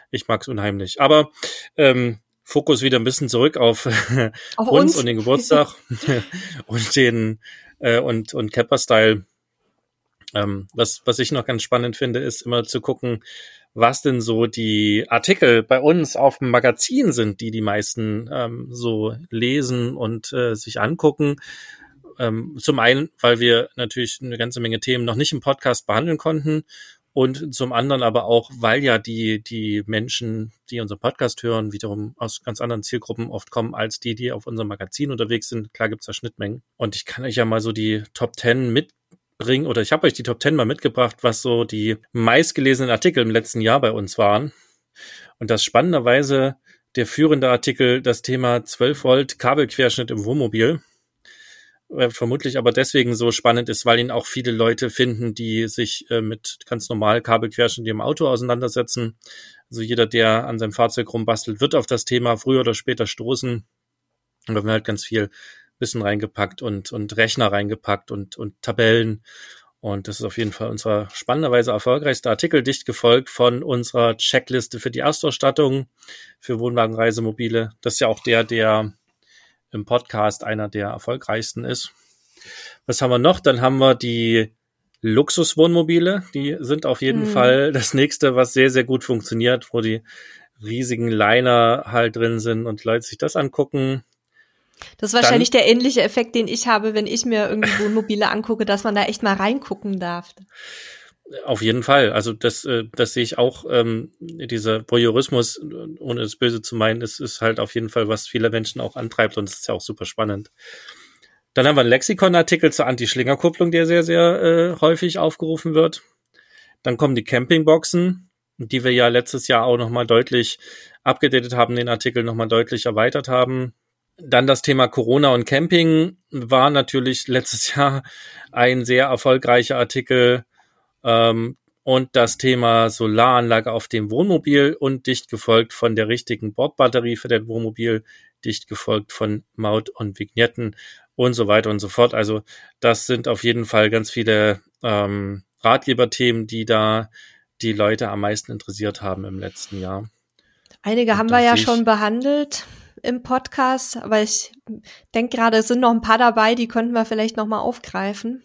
ich mag es unheimlich. Aber ähm, Fokus wieder ein bisschen zurück auf, auf uns, uns, und den Geburtstag und den äh, und und Kappa Style. Ähm, was was ich noch ganz spannend finde, ist immer zu gucken, was denn so die Artikel bei uns auf dem Magazin sind, die die meisten ähm, so lesen und äh, sich angucken. Ähm, zum einen, weil wir natürlich eine ganze Menge Themen noch nicht im Podcast behandeln konnten und zum anderen aber auch, weil ja die, die Menschen, die unseren Podcast hören, wiederum aus ganz anderen Zielgruppen oft kommen als die, die auf unserem Magazin unterwegs sind. Klar gibt's da Schnittmengen. Und ich kann euch ja mal so die Top Ten mit bringen, oder ich habe euch die Top 10 mal mitgebracht, was so die meistgelesenen Artikel im letzten Jahr bei uns waren. Und das spannenderweise der führende Artikel das Thema 12 Volt Kabelquerschnitt im Wohnmobil. Vermutlich aber deswegen so spannend ist, weil ihn auch viele Leute finden, die sich äh, mit ganz normal Kabelquerschnitt im Auto auseinandersetzen. Also jeder, der an seinem Fahrzeug rumbastelt, wird auf das Thema früher oder später stoßen. Und wir haben halt ganz viel Wissen reingepackt und, und Rechner reingepackt und, und Tabellen. Und das ist auf jeden Fall unser spannenderweise erfolgreichster Artikel, dicht gefolgt von unserer Checkliste für die Erstausstattung für Wohnwagenreisemobile. Das ist ja auch der, der im Podcast einer der erfolgreichsten ist. Was haben wir noch? Dann haben wir die Luxuswohnmobile. Die sind auf jeden hm. Fall das nächste, was sehr, sehr gut funktioniert, wo die riesigen Liner halt drin sind und Leute sich das angucken. Das ist wahrscheinlich dann, der ähnliche Effekt, den ich habe, wenn ich mir irgendwo Mobile angucke, dass man da echt mal reingucken darf. Auf jeden Fall. Also das, äh, das sehe ich auch. Ähm, dieser Voyeurismus, ohne es böse zu meinen, ist, ist halt auf jeden Fall, was viele Menschen auch antreibt und es ist ja auch super spannend. Dann haben wir einen Lexikon-Artikel zur Anti-Schlingerkupplung, der sehr, sehr äh, häufig aufgerufen wird. Dann kommen die Campingboxen, die wir ja letztes Jahr auch nochmal deutlich abgedatet haben, den Artikel nochmal deutlich erweitert haben. Dann das Thema Corona und Camping war natürlich letztes Jahr ein sehr erfolgreicher Artikel. Ähm, und das Thema Solaranlage auf dem Wohnmobil und dicht gefolgt von der richtigen Bordbatterie für das Wohnmobil, dicht gefolgt von Maut und Vignetten und so weiter und so fort. Also das sind auf jeden Fall ganz viele ähm, Ratgeberthemen, die da die Leute am meisten interessiert haben im letzten Jahr. Einige und haben wir ja schon behandelt im Podcast, aber ich denke gerade, es sind noch ein paar dabei, die könnten wir vielleicht noch mal aufgreifen.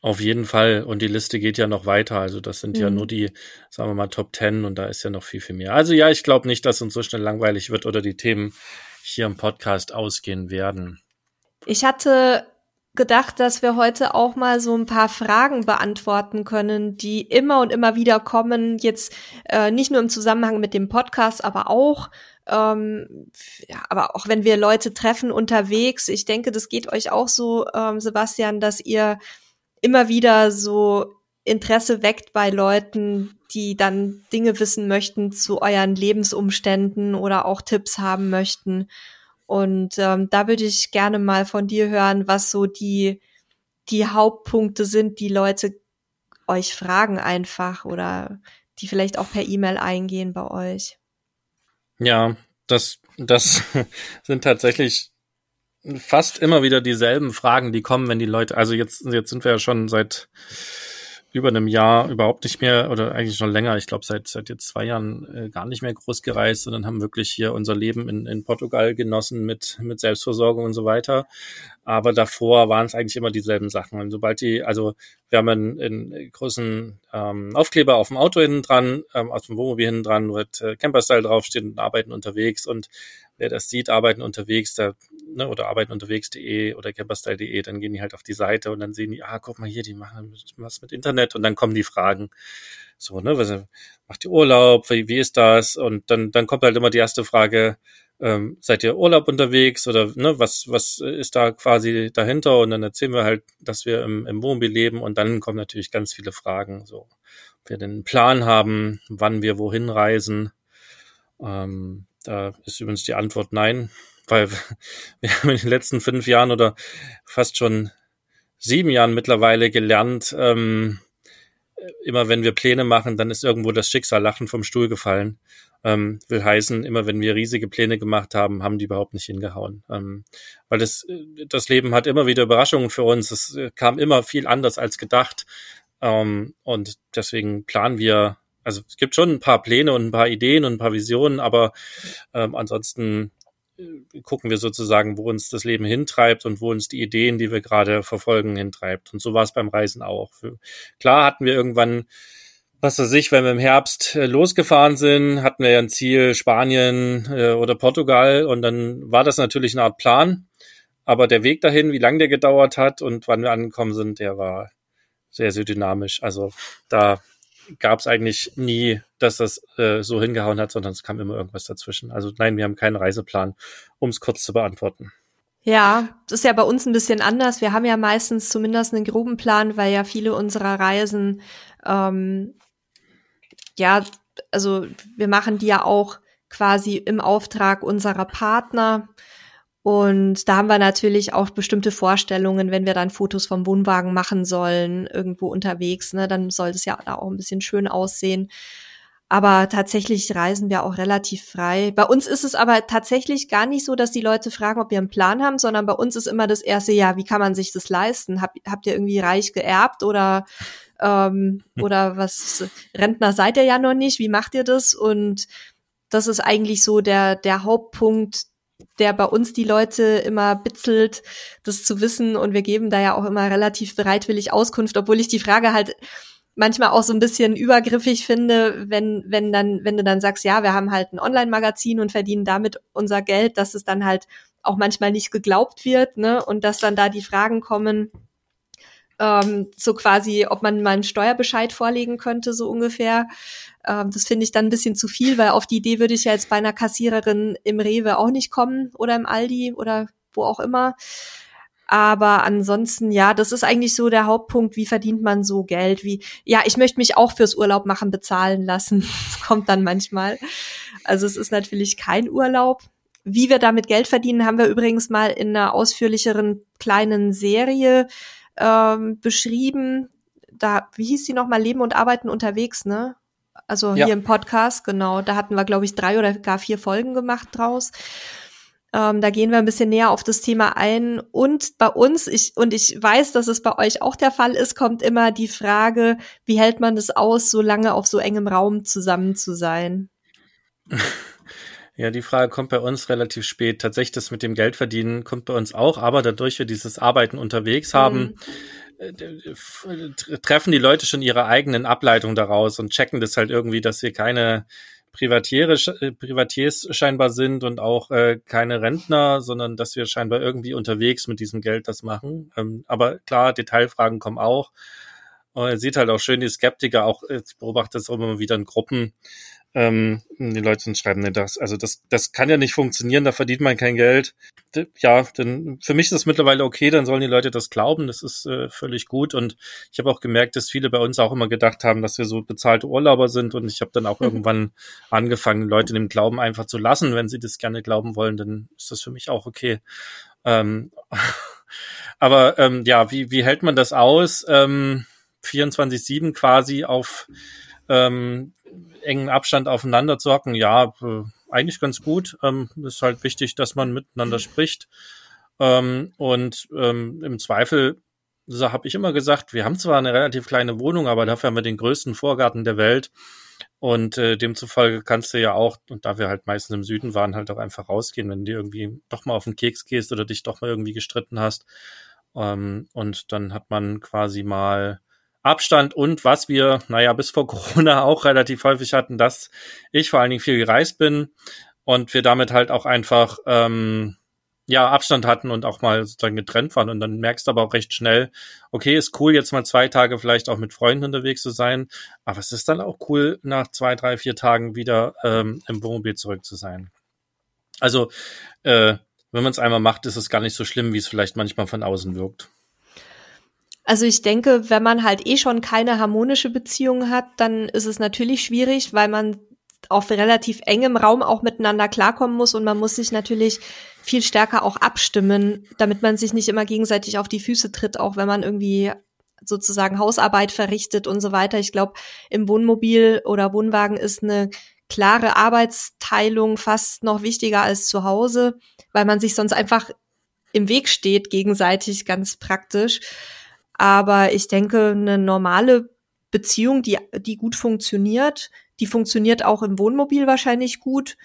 Auf jeden Fall. Und die Liste geht ja noch weiter. Also das sind mhm. ja nur die, sagen wir mal, Top Ten und da ist ja noch viel, viel mehr. Also ja, ich glaube nicht, dass uns so schnell langweilig wird oder die Themen hier im Podcast ausgehen werden. Ich hatte gedacht, dass wir heute auch mal so ein paar Fragen beantworten können, die immer und immer wieder kommen. Jetzt äh, nicht nur im Zusammenhang mit dem Podcast, aber auch ähm, ja, aber auch wenn wir Leute treffen unterwegs, ich denke, das geht euch auch so, ähm, Sebastian, dass ihr immer wieder so Interesse weckt bei Leuten, die dann Dinge wissen möchten zu euren Lebensumständen oder auch Tipps haben möchten. Und ähm, da würde ich gerne mal von dir hören, was so die, die Hauptpunkte sind, die Leute euch fragen einfach oder die vielleicht auch per E-Mail eingehen bei euch. Ja, das, das sind tatsächlich fast immer wieder dieselben Fragen, die kommen, wenn die Leute, also jetzt, jetzt sind wir ja schon seit über einem Jahr überhaupt nicht mehr oder eigentlich schon länger, ich glaube seit seit jetzt zwei Jahren äh, gar nicht mehr groß gereist, sondern haben wirklich hier unser Leben in, in Portugal genossen mit mit Selbstversorgung und so weiter. Aber davor waren es eigentlich immer dieselben Sachen. Und sobald die, also wir haben einen, einen großen ähm, Aufkleber auf dem Auto hinten dran, ähm, auf dem Wohnmobil hinten dran, wo äh, Camperstyle draufsteht und arbeiten unterwegs und wer das sieht, arbeiten unterwegs, da, ne, oder arbeiten unterwegs.de oder camperstyle.de, dann gehen die halt auf die Seite und dann sehen die, ah, guck mal hier, die machen was mit Internet und dann kommen die Fragen. So, ne, was macht ihr Urlaub, wie, wie ist das? Und dann, dann kommt halt immer die erste Frage, ähm, seid ihr Urlaub unterwegs oder ne, was, was ist da quasi dahinter? Und dann erzählen wir halt, dass wir im, im Wohnmobil leben und dann kommen natürlich ganz viele Fragen, so, ob wir einen Plan haben, wann wir wohin reisen. Ähm, da ist übrigens die Antwort nein, weil wir haben in den letzten fünf Jahren oder fast schon sieben Jahren mittlerweile gelernt, ähm, immer wenn wir Pläne machen, dann ist irgendwo das Schicksal lachen vom Stuhl gefallen. Ähm, will heißen, immer wenn wir riesige Pläne gemacht haben, haben die überhaupt nicht hingehauen. Ähm, weil das, das Leben hat immer wieder Überraschungen für uns. Es kam immer viel anders als gedacht. Ähm, und deswegen planen wir also es gibt schon ein paar Pläne und ein paar Ideen und ein paar Visionen, aber ähm, ansonsten äh, gucken wir sozusagen, wo uns das Leben hintreibt und wo uns die Ideen, die wir gerade verfolgen, hintreibt. Und so war es beim Reisen auch. Klar hatten wir irgendwann, was weiß ich, wenn wir im Herbst äh, losgefahren sind, hatten wir ja ein Ziel Spanien äh, oder Portugal und dann war das natürlich eine Art Plan. Aber der Weg dahin, wie lange der gedauert hat und wann wir angekommen sind, der war sehr, sehr dynamisch. Also da gab es eigentlich nie, dass das äh, so hingehauen hat, sondern es kam immer irgendwas dazwischen. Also nein, wir haben keinen Reiseplan, um es kurz zu beantworten. Ja, das ist ja bei uns ein bisschen anders. Wir haben ja meistens zumindest einen groben Plan, weil ja viele unserer Reisen, ähm, ja, also wir machen die ja auch quasi im Auftrag unserer Partner. Und da haben wir natürlich auch bestimmte Vorstellungen, wenn wir dann Fotos vom Wohnwagen machen sollen, irgendwo unterwegs, ne, dann soll es ja auch ein bisschen schön aussehen. Aber tatsächlich reisen wir auch relativ frei. Bei uns ist es aber tatsächlich gar nicht so, dass die Leute fragen, ob wir einen Plan haben, sondern bei uns ist immer das erste Jahr, wie kann man sich das leisten? Hab, habt ihr irgendwie reich geerbt oder ähm, oder was Rentner seid ihr ja noch nicht? Wie macht ihr das? Und das ist eigentlich so der der Hauptpunkt, der bei uns die Leute immer bitzelt, das zu wissen. Und wir geben da ja auch immer relativ bereitwillig Auskunft, obwohl ich die Frage halt manchmal auch so ein bisschen übergriffig finde, wenn, wenn dann, wenn du dann sagst, ja, wir haben halt ein Online-Magazin und verdienen damit unser Geld, dass es dann halt auch manchmal nicht geglaubt wird, ne? Und dass dann da die Fragen kommen, ähm, so quasi, ob man mal einen Steuerbescheid vorlegen könnte, so ungefähr. Ähm, das finde ich dann ein bisschen zu viel, weil auf die Idee würde ich ja jetzt bei einer Kassiererin im Rewe auch nicht kommen oder im Aldi oder wo auch immer. Aber ansonsten, ja, das ist eigentlich so der Hauptpunkt, wie verdient man so Geld? Wie, ja, ich möchte mich auch fürs Urlaub machen bezahlen lassen. Das kommt dann manchmal. Also es ist natürlich kein Urlaub. Wie wir damit Geld verdienen, haben wir übrigens mal in einer ausführlicheren kleinen Serie ähm, beschrieben. Da, wie hieß sie nochmal, Leben und Arbeiten unterwegs, ne? Also ja. hier im Podcast, genau. Da hatten wir, glaube ich, drei oder gar vier Folgen gemacht draus. Ähm, da gehen wir ein bisschen näher auf das Thema ein. Und bei uns, ich, und ich weiß, dass es bei euch auch der Fall ist, kommt immer die Frage, wie hält man das aus, so lange auf so engem Raum zusammen zu sein? Ja, die Frage kommt bei uns relativ spät. Tatsächlich, das mit dem Geldverdienen kommt bei uns auch, aber dadurch wir dieses Arbeiten unterwegs haben, mhm. Treffen die Leute schon ihre eigenen Ableitungen daraus und checken das halt irgendwie, dass wir keine Privatiere, äh, Privatiers scheinbar sind und auch äh, keine Rentner, sondern dass wir scheinbar irgendwie unterwegs mit diesem Geld das machen. Ähm, aber klar, Detailfragen kommen auch. Und er sieht halt auch schön die Skeptiker, auch ich beobachte es immer wieder in Gruppen, ähm, die Leute schreiben, nee, das, also das, das kann ja nicht funktionieren, da verdient man kein Geld. Ja, denn für mich ist das mittlerweile okay, dann sollen die Leute das glauben, das ist äh, völlig gut. Und ich habe auch gemerkt, dass viele bei uns auch immer gedacht haben, dass wir so bezahlte Urlauber sind. Und ich habe dann auch mhm. irgendwann angefangen, Leute in dem Glauben einfach zu lassen. Wenn sie das gerne glauben wollen, dann ist das für mich auch okay. Ähm, aber ähm, ja, wie, wie hält man das aus? Ähm, 24-7 quasi auf ähm, engen Abstand aufeinander zu hocken, ja, äh, eigentlich ganz gut. Ähm, ist halt wichtig, dass man miteinander spricht. Ähm, und ähm, im Zweifel so habe ich immer gesagt, wir haben zwar eine relativ kleine Wohnung, aber dafür haben wir den größten Vorgarten der Welt. Und äh, demzufolge kannst du ja auch, und da wir halt meistens im Süden waren, halt auch einfach rausgehen, wenn du irgendwie doch mal auf den Keks gehst oder dich doch mal irgendwie gestritten hast. Ähm, und dann hat man quasi mal Abstand und was wir, naja, bis vor Corona auch relativ häufig hatten, dass ich vor allen Dingen viel gereist bin und wir damit halt auch einfach ähm, ja Abstand hatten und auch mal sozusagen getrennt waren und dann merkst du aber auch recht schnell, okay, ist cool jetzt mal zwei Tage vielleicht auch mit Freunden unterwegs zu sein, aber es ist dann auch cool nach zwei, drei, vier Tagen wieder ähm, im Wohnmobil zurück zu sein. Also äh, wenn man es einmal macht, ist es gar nicht so schlimm, wie es vielleicht manchmal von außen wirkt. Also ich denke, wenn man halt eh schon keine harmonische Beziehung hat, dann ist es natürlich schwierig, weil man auf relativ engem Raum auch miteinander klarkommen muss und man muss sich natürlich viel stärker auch abstimmen, damit man sich nicht immer gegenseitig auf die Füße tritt, auch wenn man irgendwie sozusagen Hausarbeit verrichtet und so weiter. Ich glaube, im Wohnmobil oder Wohnwagen ist eine klare Arbeitsteilung fast noch wichtiger als zu Hause, weil man sich sonst einfach im Weg steht gegenseitig ganz praktisch. Aber ich denke, eine normale Beziehung, die, die gut funktioniert, die funktioniert auch im Wohnmobil wahrscheinlich gut,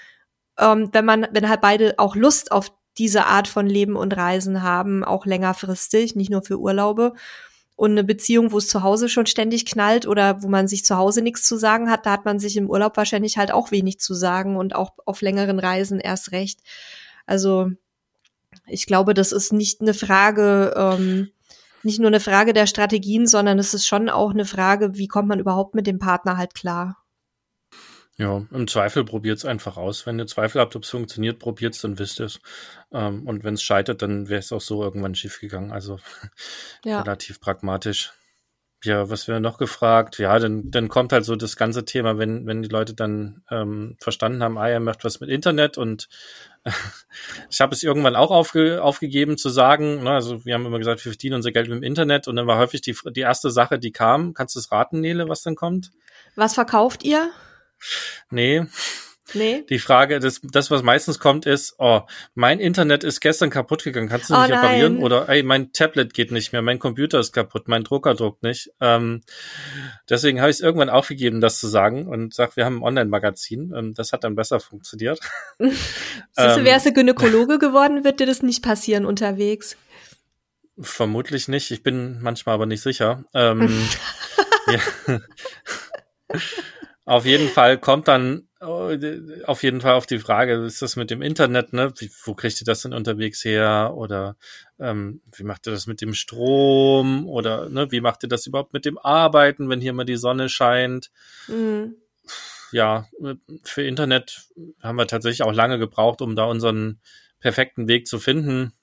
ähm, wenn man, wenn halt beide auch Lust auf diese Art von Leben und Reisen haben, auch längerfristig, nicht nur für Urlaube. Und eine Beziehung, wo es zu Hause schon ständig knallt oder wo man sich zu Hause nichts zu sagen hat, da hat man sich im Urlaub wahrscheinlich halt auch wenig zu sagen und auch auf längeren Reisen erst recht. Also ich glaube, das ist nicht eine Frage, ähm, nicht nur eine Frage der Strategien, sondern es ist schon auch eine Frage, wie kommt man überhaupt mit dem Partner halt klar. Ja, im Zweifel probiert es einfach aus. Wenn ihr Zweifel habt, ob es funktioniert, probiert es, dann wisst ihr es. Ähm, und wenn es scheitert, dann wäre es auch so irgendwann schief gegangen. Also ja. relativ pragmatisch. Ja, was wir noch gefragt? Ja, dann, dann kommt halt so das ganze Thema, wenn, wenn die Leute dann ähm, verstanden haben, ah, er macht was mit Internet und ich habe es irgendwann auch aufge, aufgegeben zu sagen, ne, also wir haben immer gesagt, wir verdienen unser Geld mit dem Internet und dann war häufig die, die erste Sache, die kam, kannst du es raten, Nele, was dann kommt? Was verkauft ihr? Nee. Nee. Die Frage, das, das, was meistens kommt, ist, oh, mein Internet ist gestern kaputt gegangen, kannst du oh, nicht reparieren? Oder ey, mein Tablet geht nicht mehr, mein Computer ist kaputt, mein Drucker druckt nicht. Ähm, deswegen habe ich es irgendwann aufgegeben, das zu sagen und sag, wir haben ein Online-Magazin. Ähm, das hat dann besser funktioniert. Siehst du, wärst du Gynäkologe geworden, wird dir das nicht passieren unterwegs. Vermutlich nicht. Ich bin manchmal aber nicht sicher. Ähm. Auf jeden Fall kommt dann äh, auf jeden Fall auf die Frage, ist das mit dem Internet, ne? Wie, wo kriegt ihr das denn unterwegs her? Oder ähm, wie macht ihr das mit dem Strom? Oder ne, wie macht ihr das überhaupt mit dem Arbeiten, wenn hier mal die Sonne scheint? Mhm. Ja, für Internet haben wir tatsächlich auch lange gebraucht, um da unseren perfekten Weg zu finden.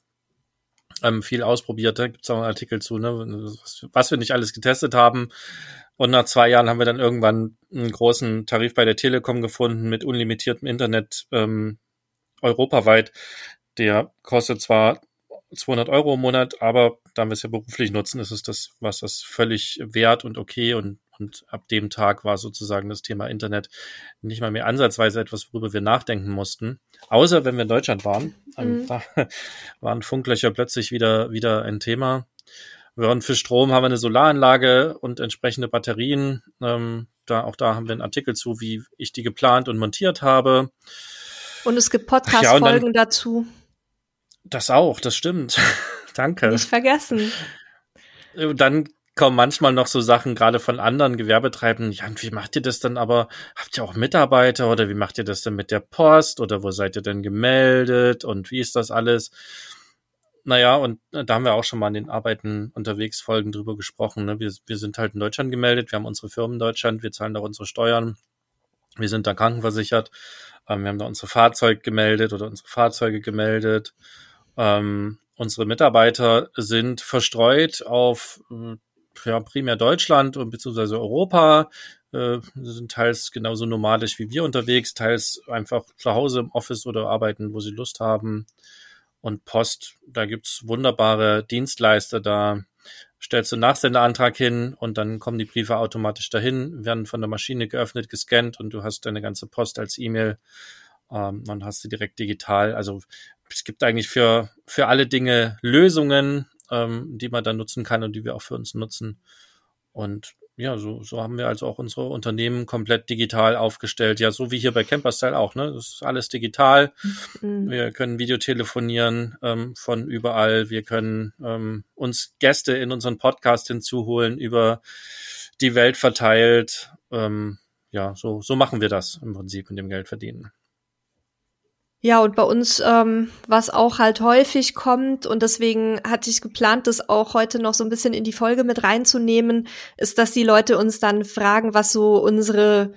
Ähm, viel ausprobiert, da gibt es auch einen Artikel zu, ne? was, was wir nicht alles getestet haben. Und nach zwei Jahren haben wir dann irgendwann einen großen Tarif bei der Telekom gefunden mit unlimitiertem Internet ähm, europaweit. Der kostet zwar 200 Euro im Monat, aber da wir es ja beruflich nutzen, ist es das, was das völlig wert und okay und und ab dem Tag war sozusagen das Thema Internet nicht mal mehr ansatzweise etwas, worüber wir nachdenken mussten. Außer wenn wir in Deutschland waren. Mhm. Da waren Funklöcher plötzlich wieder, wieder ein Thema. Und für Strom haben wir eine Solaranlage und entsprechende Batterien. Ähm, da, auch da haben wir einen Artikel zu, wie ich die geplant und montiert habe. Und es gibt Podcast-Folgen ja, dazu. Das auch, das stimmt. Danke. Nicht vergessen. Dann kommen manchmal noch so Sachen gerade von anderen Gewerbetreibenden. Ja, und wie macht ihr das dann aber? Habt ihr auch Mitarbeiter oder wie macht ihr das denn mit der Post oder wo seid ihr denn gemeldet und wie ist das alles? Naja, und äh, da haben wir auch schon mal in den Arbeiten unterwegs Folgen drüber gesprochen. Ne? Wir, wir sind halt in Deutschland gemeldet, wir haben unsere Firmen in Deutschland, wir zahlen da unsere Steuern, wir sind da krankenversichert, ähm, wir haben da unsere Fahrzeuge gemeldet oder unsere Fahrzeuge gemeldet. Ähm, unsere Mitarbeiter sind verstreut auf äh, ja, primär Deutschland und beziehungsweise Europa, äh, sind teils genauso nomadisch wie wir unterwegs, teils einfach zu Hause im Office oder arbeiten, wo sie Lust haben. Und Post, da gibt's wunderbare Dienstleister, da stellst du einen Nachsenderantrag hin und dann kommen die Briefe automatisch dahin, werden von der Maschine geöffnet, gescannt und du hast deine ganze Post als E-Mail ähm, hast sie direkt digital. Also es gibt eigentlich für, für alle Dinge Lösungen ähm, die man dann nutzen kann und die wir auch für uns nutzen. Und ja, so, so haben wir also auch unsere Unternehmen komplett digital aufgestellt. Ja, so wie hier bei Camperstyle auch, ne? Das ist alles digital. Mhm. Wir können Videotelefonieren ähm, von überall. Wir können ähm, uns Gäste in unseren Podcast hinzuholen, über die Welt verteilt. Ähm, ja, so, so machen wir das im Prinzip mit dem Geld verdienen. Ja, und bei uns, ähm, was auch halt häufig kommt, und deswegen hatte ich geplant, das auch heute noch so ein bisschen in die Folge mit reinzunehmen, ist, dass die Leute uns dann fragen, was so unsere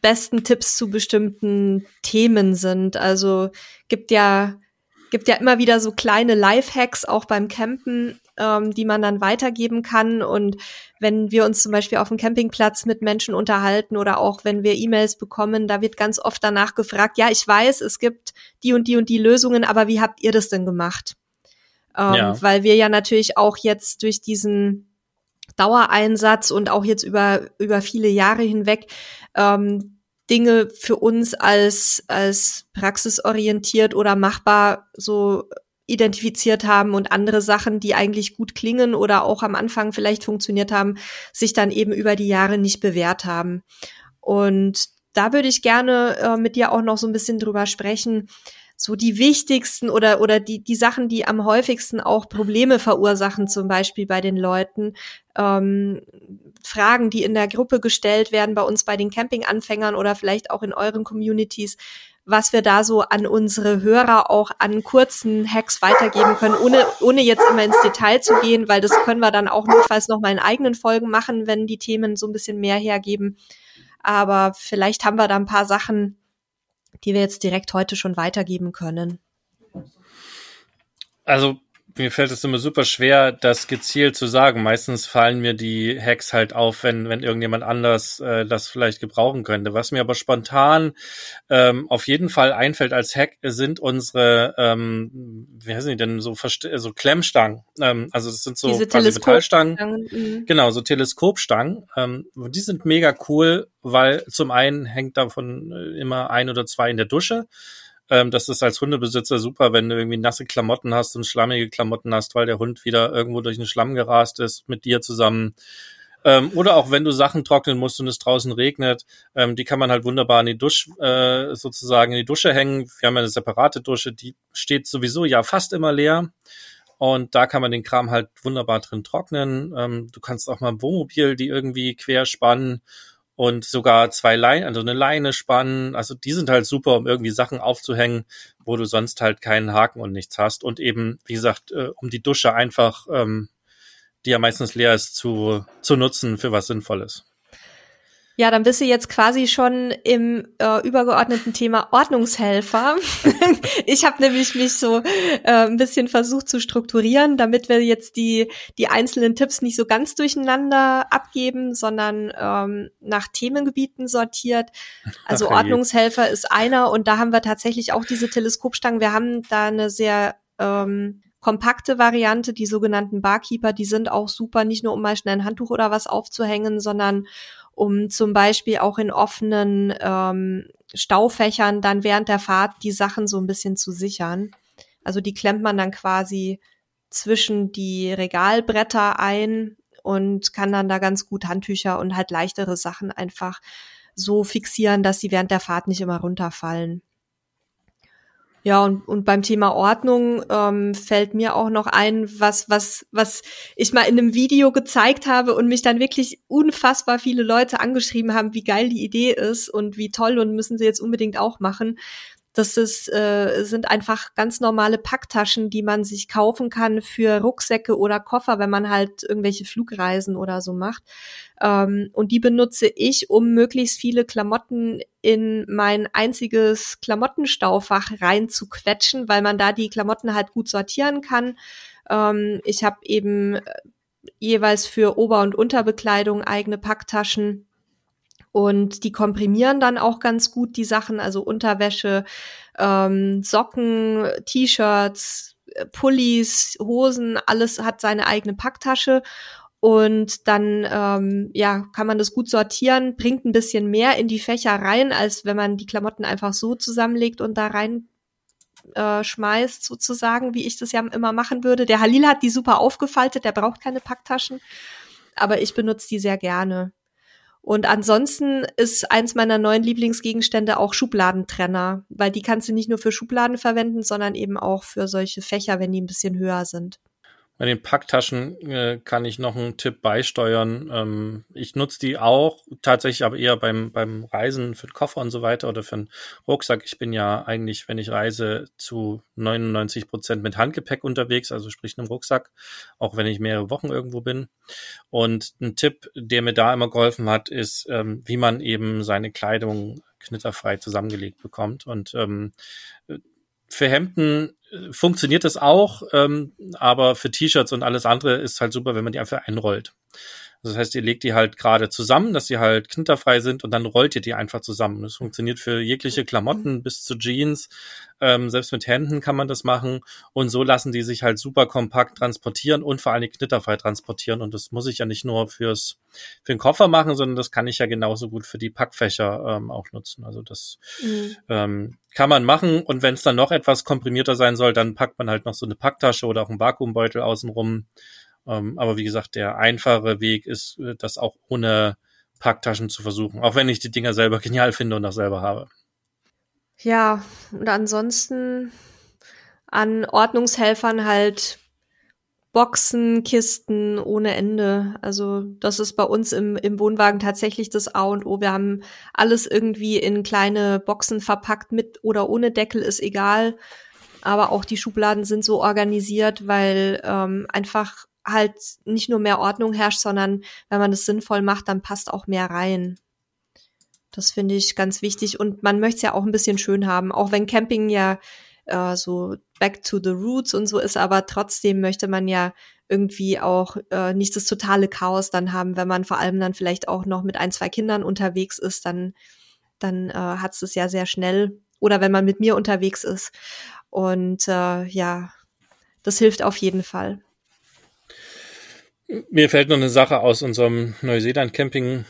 besten Tipps zu bestimmten Themen sind. Also gibt ja, gibt ja immer wieder so kleine Lifehacks auch beim Campen, ähm, die man dann weitergeben kann. Und wenn wir uns zum Beispiel auf dem Campingplatz mit Menschen unterhalten oder auch wenn wir E-Mails bekommen, da wird ganz oft danach gefragt, ja, ich weiß, es gibt die und die und die Lösungen, aber wie habt ihr das denn gemacht? Ähm, ja. Weil wir ja natürlich auch jetzt durch diesen Dauereinsatz und auch jetzt über, über viele Jahre hinweg ähm, Dinge für uns als, als praxisorientiert oder machbar so identifiziert haben und andere Sachen, die eigentlich gut klingen oder auch am Anfang vielleicht funktioniert haben, sich dann eben über die Jahre nicht bewährt haben. Und da würde ich gerne äh, mit dir auch noch so ein bisschen drüber sprechen, so die wichtigsten oder, oder die, die Sachen, die am häufigsten auch Probleme verursachen, zum Beispiel bei den Leuten, ähm, Fragen, die in der Gruppe gestellt werden, bei uns bei den Campinganfängern oder vielleicht auch in euren Communities, was wir da so an unsere Hörer auch an kurzen Hacks weitergeben können, ohne, ohne jetzt immer ins Detail zu gehen, weil das können wir dann auch notfalls noch mal in eigenen Folgen machen, wenn die Themen so ein bisschen mehr hergeben. Aber vielleicht haben wir da ein paar Sachen, die wir jetzt direkt heute schon weitergeben können. Also mir fällt es immer super schwer, das gezielt zu sagen. Meistens fallen mir die Hacks halt auf, wenn, wenn irgendjemand anders äh, das vielleicht gebrauchen könnte. Was mir aber spontan ähm, auf jeden Fall einfällt als Hack, sind unsere, ähm, wie heißen die denn, so, so Klemmstangen. Ähm, also das sind so Diese quasi Metallstangen. Mhm. Genau, so Teleskopstangen. Ähm, die sind mega cool, weil zum einen hängt davon äh, immer ein oder zwei in der Dusche. Ähm, das ist als Hundebesitzer super, wenn du irgendwie nasse Klamotten hast und schlammige Klamotten hast, weil der Hund wieder irgendwo durch den Schlamm gerast ist mit dir zusammen. Ähm, oder auch wenn du Sachen trocknen musst und es draußen regnet, ähm, die kann man halt wunderbar in die Dusche, äh, sozusagen in die Dusche hängen. Wir haben ja eine separate Dusche, die steht sowieso ja fast immer leer. Und da kann man den Kram halt wunderbar drin trocknen. Ähm, du kannst auch mal ein Wohnmobil die irgendwie quer spannen und sogar zwei Leinen, also eine Leine spannen. Also die sind halt super, um irgendwie Sachen aufzuhängen, wo du sonst halt keinen Haken und nichts hast. Und eben, wie gesagt, äh, um die Dusche einfach, ähm, die ja meistens leer ist, zu, zu nutzen für was Sinnvolles. Ja, dann bist du jetzt quasi schon im äh, übergeordneten Thema Ordnungshelfer. ich habe nämlich mich so äh, ein bisschen versucht zu strukturieren, damit wir jetzt die, die einzelnen Tipps nicht so ganz durcheinander abgeben, sondern ähm, nach Themengebieten sortiert. Also Ach, Ordnungshelfer ist einer und da haben wir tatsächlich auch diese Teleskopstangen. Wir haben da eine sehr ähm, kompakte Variante, die sogenannten Barkeeper, die sind auch super, nicht nur um mal schnell ein Handtuch oder was aufzuhängen, sondern um zum Beispiel auch in offenen ähm, Staufächern dann während der Fahrt die Sachen so ein bisschen zu sichern. Also die klemmt man dann quasi zwischen die Regalbretter ein und kann dann da ganz gut Handtücher und halt leichtere Sachen einfach so fixieren, dass sie während der Fahrt nicht immer runterfallen. Ja, und, und beim Thema Ordnung ähm, fällt mir auch noch ein, was, was, was ich mal in einem Video gezeigt habe und mich dann wirklich unfassbar viele Leute angeschrieben haben, wie geil die Idee ist und wie toll und müssen sie jetzt unbedingt auch machen. Das ist, äh, sind einfach ganz normale Packtaschen, die man sich kaufen kann für Rucksäcke oder Koffer, wenn man halt irgendwelche Flugreisen oder so macht. Ähm, und die benutze ich, um möglichst viele Klamotten in mein einziges Klamottenstaufach reinzuquetschen, weil man da die Klamotten halt gut sortieren kann. Ähm, ich habe eben äh, jeweils für Ober- und Unterbekleidung eigene Packtaschen und die komprimieren dann auch ganz gut die Sachen, also Unterwäsche, ähm, Socken, T-Shirts, Pullis, Hosen, alles hat seine eigene Packtasche. Und dann ähm, ja, kann man das gut sortieren, bringt ein bisschen mehr in die Fächer rein, als wenn man die Klamotten einfach so zusammenlegt und da rein äh, schmeißt, sozusagen, wie ich das ja immer machen würde. Der Halil hat die super aufgefaltet, der braucht keine Packtaschen, aber ich benutze die sehr gerne. Und ansonsten ist eins meiner neuen Lieblingsgegenstände auch Schubladentrenner, weil die kannst du nicht nur für Schubladen verwenden, sondern eben auch für solche Fächer, wenn die ein bisschen höher sind. Bei den Packtaschen äh, kann ich noch einen Tipp beisteuern. Ähm, ich nutze die auch tatsächlich, aber eher beim, beim Reisen für den Koffer und so weiter oder für den Rucksack. Ich bin ja eigentlich, wenn ich reise, zu 99 Prozent mit Handgepäck unterwegs, also sprich einem Rucksack, auch wenn ich mehrere Wochen irgendwo bin. Und ein Tipp, der mir da immer geholfen hat, ist, ähm, wie man eben seine Kleidung knitterfrei zusammengelegt bekommt. Und ähm, für Hemden äh, funktioniert das auch, ähm, aber für T-Shirts und alles andere ist halt super, wenn man die einfach einrollt. Das heißt, ihr legt die halt gerade zusammen, dass sie halt knitterfrei sind und dann rollt ihr die einfach zusammen. Das funktioniert für jegliche Klamotten bis zu Jeans. Ähm, selbst mit Händen kann man das machen. Und so lassen die sich halt super kompakt transportieren und vor allem knitterfrei transportieren. Und das muss ich ja nicht nur fürs, für den Koffer machen, sondern das kann ich ja genauso gut für die Packfächer ähm, auch nutzen. Also das mhm. ähm, kann man machen. Und wenn es dann noch etwas komprimierter sein soll, dann packt man halt noch so eine Packtasche oder auch einen Vakuumbeutel außenrum. Ähm, aber wie gesagt, der einfache Weg ist, äh, das auch ohne Packtaschen zu versuchen. Auch wenn ich die Dinger selber genial finde und auch selber habe. Ja, und ansonsten an Ordnungshelfern halt Boxen, Kisten ohne Ende. Also das ist bei uns im, im Wohnwagen tatsächlich das A und O. Wir haben alles irgendwie in kleine Boxen verpackt, mit oder ohne Deckel, ist egal. Aber auch die Schubladen sind so organisiert, weil ähm, einfach halt nicht nur mehr Ordnung herrscht, sondern wenn man das sinnvoll macht, dann passt auch mehr rein. Das finde ich ganz wichtig. Und man möchte es ja auch ein bisschen schön haben, auch wenn Camping ja äh, so back to the roots und so ist, aber trotzdem möchte man ja irgendwie auch äh, nicht das totale Chaos dann haben, wenn man vor allem dann vielleicht auch noch mit ein, zwei Kindern unterwegs ist, dann, dann äh, hat es ja sehr schnell. Oder wenn man mit mir unterwegs ist. Und äh, ja, das hilft auf jeden Fall. Mir fällt noch eine Sache aus unserem Neuseeland-Camping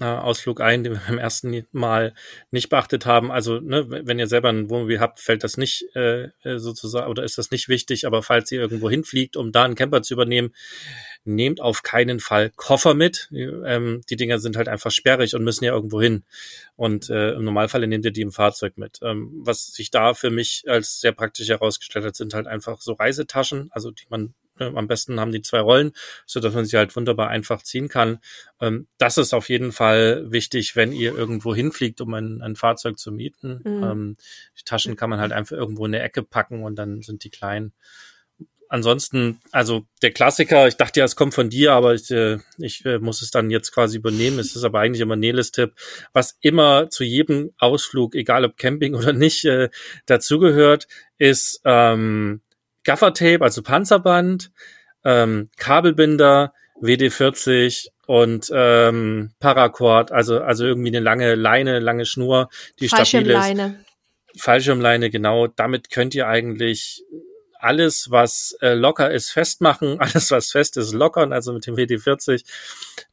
Ausflug ein, den wir beim ersten Mal nicht beachtet haben. Also, ne, wenn ihr selber ein Wohnmobil habt, fällt das nicht äh, sozusagen oder ist das nicht wichtig, aber falls ihr irgendwo hinfliegt, um da einen Camper zu übernehmen, nehmt auf keinen Fall Koffer mit. Ähm, die Dinger sind halt einfach sperrig und müssen ja irgendwo hin. Und äh, im Normalfall nehmt ihr die im Fahrzeug mit. Ähm, was sich da für mich als sehr praktisch herausgestellt hat, sind halt einfach so Reisetaschen, also die man äh, am besten haben die zwei Rollen, so dass man sie halt wunderbar einfach ziehen kann. Ähm, das ist auf jeden Fall wichtig, wenn ihr irgendwo hinfliegt, um ein, ein Fahrzeug zu mieten. Mhm. Ähm, die Taschen kann man halt einfach irgendwo in der Ecke packen und dann sind die klein. Ansonsten, also der Klassiker, ich dachte ja, es kommt von dir, aber ich, äh, ich äh, muss es dann jetzt quasi übernehmen. Es ist aber eigentlich immer Neles Tipp, was immer zu jedem Ausflug, egal ob Camping oder nicht, äh, dazugehört, ist ähm, Gaffertape, also Panzerband, ähm, Kabelbinder, WD-40 und ähm, Paracord, also also irgendwie eine lange Leine, lange Schnur, die stabil ist. Fallschirmleine, genau. Damit könnt ihr eigentlich alles, was äh, locker ist, festmachen, alles, was fest ist, lockern, also mit dem WD-40.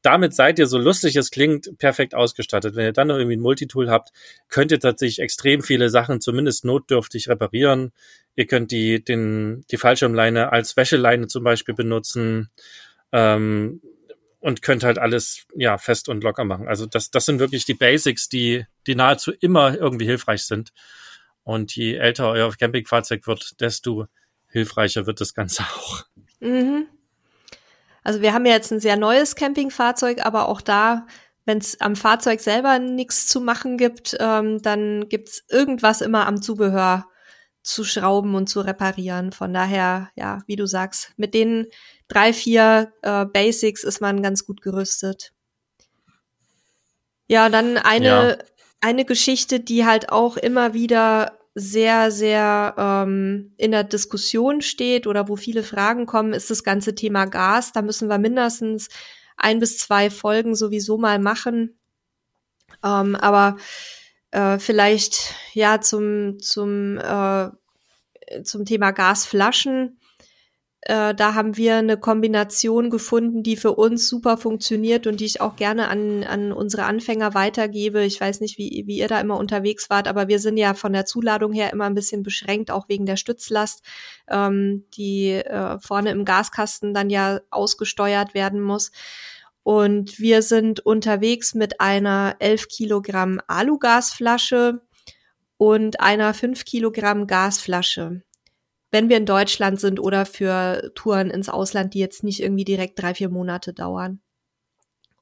Damit seid ihr, so lustig es klingt, perfekt ausgestattet. Wenn ihr dann noch irgendwie ein Multitool habt, könnt ihr tatsächlich extrem viele Sachen zumindest notdürftig reparieren. Ihr könnt die, den, die Fallschirmleine als Wäscheleine zum Beispiel benutzen. Ähm, und könnt halt alles ja fest und locker machen. Also das, das sind wirklich die Basics, die, die nahezu immer irgendwie hilfreich sind. Und je älter euer Campingfahrzeug wird, desto hilfreicher wird das Ganze auch. Mhm. Also wir haben ja jetzt ein sehr neues Campingfahrzeug, aber auch da, wenn es am Fahrzeug selber nichts zu machen gibt, ähm, dann gibt's irgendwas immer am Zubehör zu schrauben und zu reparieren. Von daher, ja, wie du sagst, mit den drei, vier äh, Basics ist man ganz gut gerüstet. Ja, dann eine, ja. eine Geschichte, die halt auch immer wieder sehr, sehr ähm, in der Diskussion steht oder wo viele Fragen kommen, ist das ganze Thema Gas. Da müssen wir mindestens ein bis zwei Folgen sowieso mal machen. Ähm, aber äh, vielleicht ja zum, zum, äh, zum Thema Gasflaschen. Äh, da haben wir eine Kombination gefunden, die für uns super funktioniert und die ich auch gerne an, an unsere Anfänger weitergebe. Ich weiß nicht, wie, wie ihr da immer unterwegs wart, aber wir sind ja von der Zuladung her immer ein bisschen beschränkt, auch wegen der Stützlast, ähm, die äh, vorne im Gaskasten dann ja ausgesteuert werden muss. Und wir sind unterwegs mit einer 11 Kilogramm Alugasflasche und einer 5 Kilogramm Gasflasche wenn wir in Deutschland sind oder für Touren ins Ausland, die jetzt nicht irgendwie direkt drei, vier Monate dauern.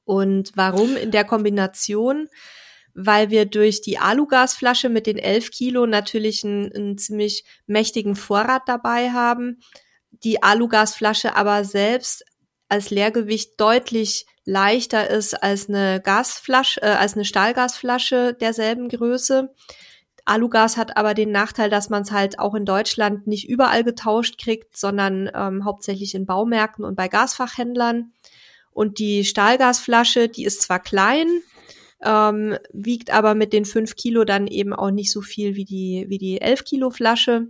Und warum in der Kombination? Weil wir durch die Alugasflasche mit den elf Kilo natürlich einen, einen ziemlich mächtigen Vorrat dabei haben. Die Alugasflasche aber selbst als Leergewicht deutlich leichter ist als eine Gasflasche, äh, als eine Stahlgasflasche derselben Größe. Alugas hat aber den Nachteil, dass man es halt auch in Deutschland nicht überall getauscht kriegt, sondern ähm, hauptsächlich in Baumärkten und bei Gasfachhändlern. Und die Stahlgasflasche, die ist zwar klein, ähm, wiegt aber mit den fünf Kilo dann eben auch nicht so viel wie die, wie die elf Kilo Flasche.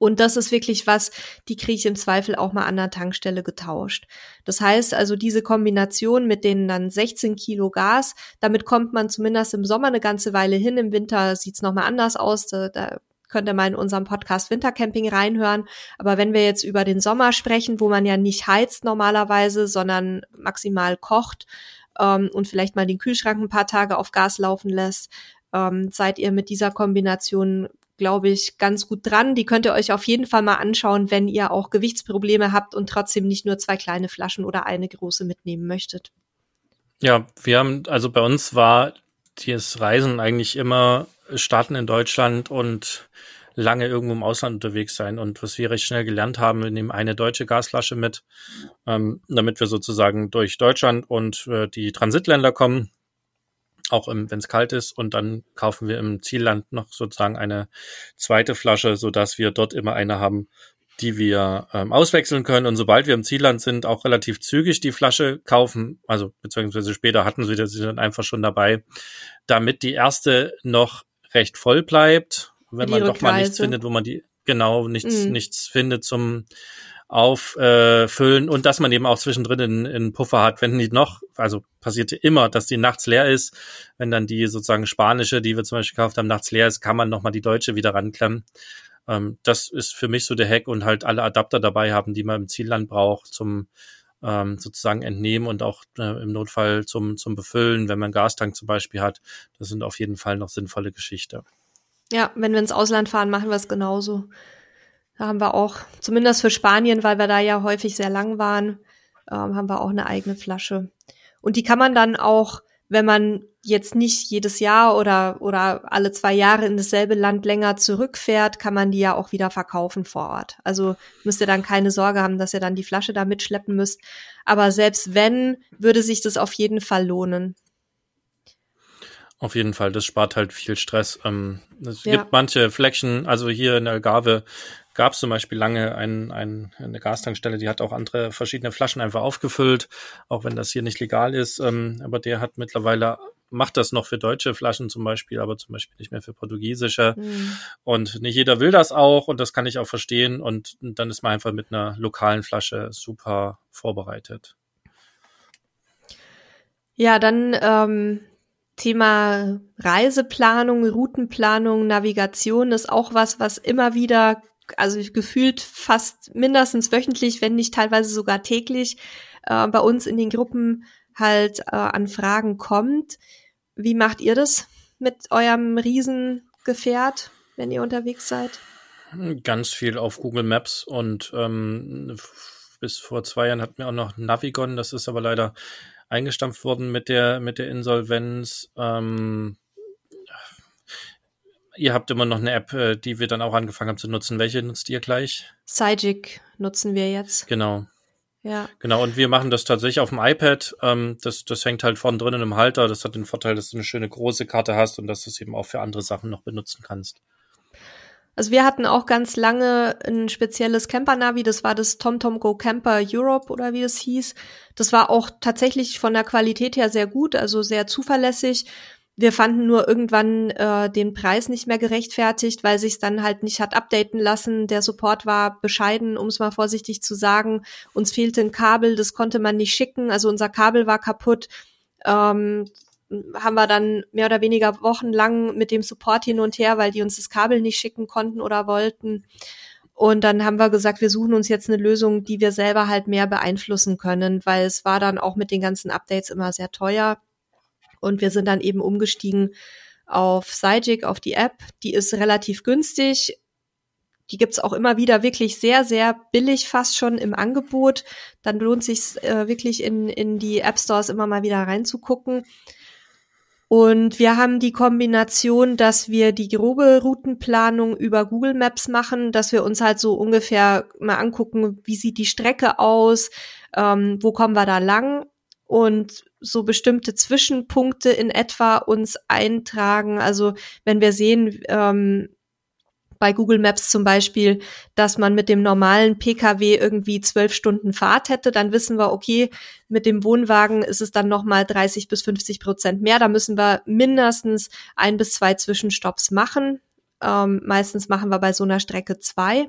Und das ist wirklich was, die kriege ich im Zweifel auch mal an der Tankstelle getauscht. Das heißt also, diese Kombination mit den dann 16 Kilo Gas, damit kommt man zumindest im Sommer eine ganze Weile hin. Im Winter sieht's nochmal anders aus. Da, da könnt ihr mal in unserem Podcast Wintercamping reinhören. Aber wenn wir jetzt über den Sommer sprechen, wo man ja nicht heizt normalerweise, sondern maximal kocht ähm, und vielleicht mal den Kühlschrank ein paar Tage auf Gas laufen lässt, ähm, seid ihr mit dieser Kombination glaube ich, ganz gut dran. Die könnt ihr euch auf jeden Fall mal anschauen, wenn ihr auch Gewichtsprobleme habt und trotzdem nicht nur zwei kleine Flaschen oder eine große mitnehmen möchtet. Ja, wir haben, also bei uns war das Reisen eigentlich immer starten in Deutschland und lange irgendwo im Ausland unterwegs sein. Und was wir recht schnell gelernt haben, wir nehmen eine deutsche Gasflasche mit, ähm, damit wir sozusagen durch Deutschland und äh, die Transitländer kommen auch wenn es kalt ist. Und dann kaufen wir im Zielland noch sozusagen eine zweite Flasche, so dass wir dort immer eine haben, die wir ähm, auswechseln können. Und sobald wir im Zielland sind, auch relativ zügig die Flasche kaufen, also beziehungsweise später hatten sie sie dann einfach schon dabei, damit die erste noch recht voll bleibt, wenn man doch mal nichts findet, wo man die genau nichts mhm. nichts findet zum auffüllen äh, und dass man eben auch zwischendrin einen, einen Puffer hat, wenn die noch, also passierte immer, dass die nachts leer ist, wenn dann die sozusagen spanische, die wir zum Beispiel gekauft haben, nachts leer ist, kann man nochmal die deutsche wieder ranklemmen. Ähm, das ist für mich so der Hack und halt alle Adapter dabei haben, die man im Zielland braucht zum ähm, sozusagen entnehmen und auch äh, im Notfall zum, zum Befüllen, wenn man einen Gastank zum Beispiel hat. Das sind auf jeden Fall noch sinnvolle Geschichte. Ja, wenn wir ins Ausland fahren, machen wir es genauso. Da haben wir auch, zumindest für Spanien, weil wir da ja häufig sehr lang waren, ähm, haben wir auch eine eigene Flasche. Und die kann man dann auch, wenn man jetzt nicht jedes Jahr oder, oder alle zwei Jahre in dasselbe Land länger zurückfährt, kann man die ja auch wieder verkaufen vor Ort. Also müsst ihr dann keine Sorge haben, dass ihr dann die Flasche da mitschleppen müsst. Aber selbst wenn, würde sich das auf jeden Fall lohnen. Auf jeden Fall, das spart halt viel Stress. Ähm, es ja. gibt manche Flecken, also hier in Algarve gab es zum Beispiel lange ein, ein, eine Gastankstelle, die hat auch andere verschiedene Flaschen einfach aufgefüllt, auch wenn das hier nicht legal ist. Ähm, aber der hat mittlerweile macht das noch für deutsche Flaschen zum Beispiel, aber zum Beispiel nicht mehr für portugiesische. Mhm. Und nicht jeder will das auch und das kann ich auch verstehen. Und dann ist man einfach mit einer lokalen Flasche super vorbereitet. Ja, dann ähm, Thema Reiseplanung, Routenplanung, Navigation ist auch was, was immer wieder, also gefühlt fast mindestens wöchentlich, wenn nicht teilweise sogar täglich, äh, bei uns in den Gruppen halt äh, an Fragen kommt. Wie macht ihr das mit eurem Riesengefährt, wenn ihr unterwegs seid? Ganz viel auf Google Maps und ähm, bis vor zwei Jahren hatten wir auch noch Navigon, das ist aber leider eingestampft worden mit der, mit der Insolvenz. Ähm, ihr habt immer noch eine App, äh, die wir dann auch angefangen haben zu nutzen. Welche nutzt ihr gleich? Cygic nutzen wir jetzt. Genau. Ja. Genau, und wir machen das tatsächlich auf dem iPad. Ähm, das, das hängt halt vorne drin in einem Halter. Das hat den Vorteil, dass du eine schöne große Karte hast und dass du es eben auch für andere Sachen noch benutzen kannst. Also wir hatten auch ganz lange ein spezielles Camper-Navi, das war das TomTom Go Camper Europe oder wie es hieß. Das war auch tatsächlich von der Qualität her sehr gut, also sehr zuverlässig. Wir fanden nur irgendwann äh, den Preis nicht mehr gerechtfertigt, weil sich dann halt nicht hat updaten lassen. Der Support war bescheiden, um es mal vorsichtig zu sagen. Uns fehlte ein Kabel, das konnte man nicht schicken. Also unser Kabel war kaputt. Ähm, haben wir dann mehr oder weniger wochenlang mit dem Support hin und her, weil die uns das Kabel nicht schicken konnten oder wollten. Und dann haben wir gesagt, wir suchen uns jetzt eine Lösung, die wir selber halt mehr beeinflussen können, weil es war dann auch mit den ganzen Updates immer sehr teuer. Und wir sind dann eben umgestiegen auf Sygic, auf die App. Die ist relativ günstig. Die gibt's auch immer wieder wirklich sehr, sehr billig fast schon im Angebot. Dann lohnt sich äh, wirklich in, in die App Stores immer mal wieder reinzugucken. Und wir haben die Kombination, dass wir die grobe Routenplanung über Google Maps machen, dass wir uns halt so ungefähr mal angucken, wie sieht die Strecke aus, ähm, wo kommen wir da lang und so bestimmte Zwischenpunkte in etwa uns eintragen. Also wenn wir sehen, ähm, bei Google Maps zum Beispiel, dass man mit dem normalen Pkw irgendwie zwölf Stunden Fahrt hätte, dann wissen wir, okay, mit dem Wohnwagen ist es dann nochmal 30 bis 50 Prozent mehr. Da müssen wir mindestens ein bis zwei Zwischenstopps machen. Ähm, meistens machen wir bei so einer Strecke zwei.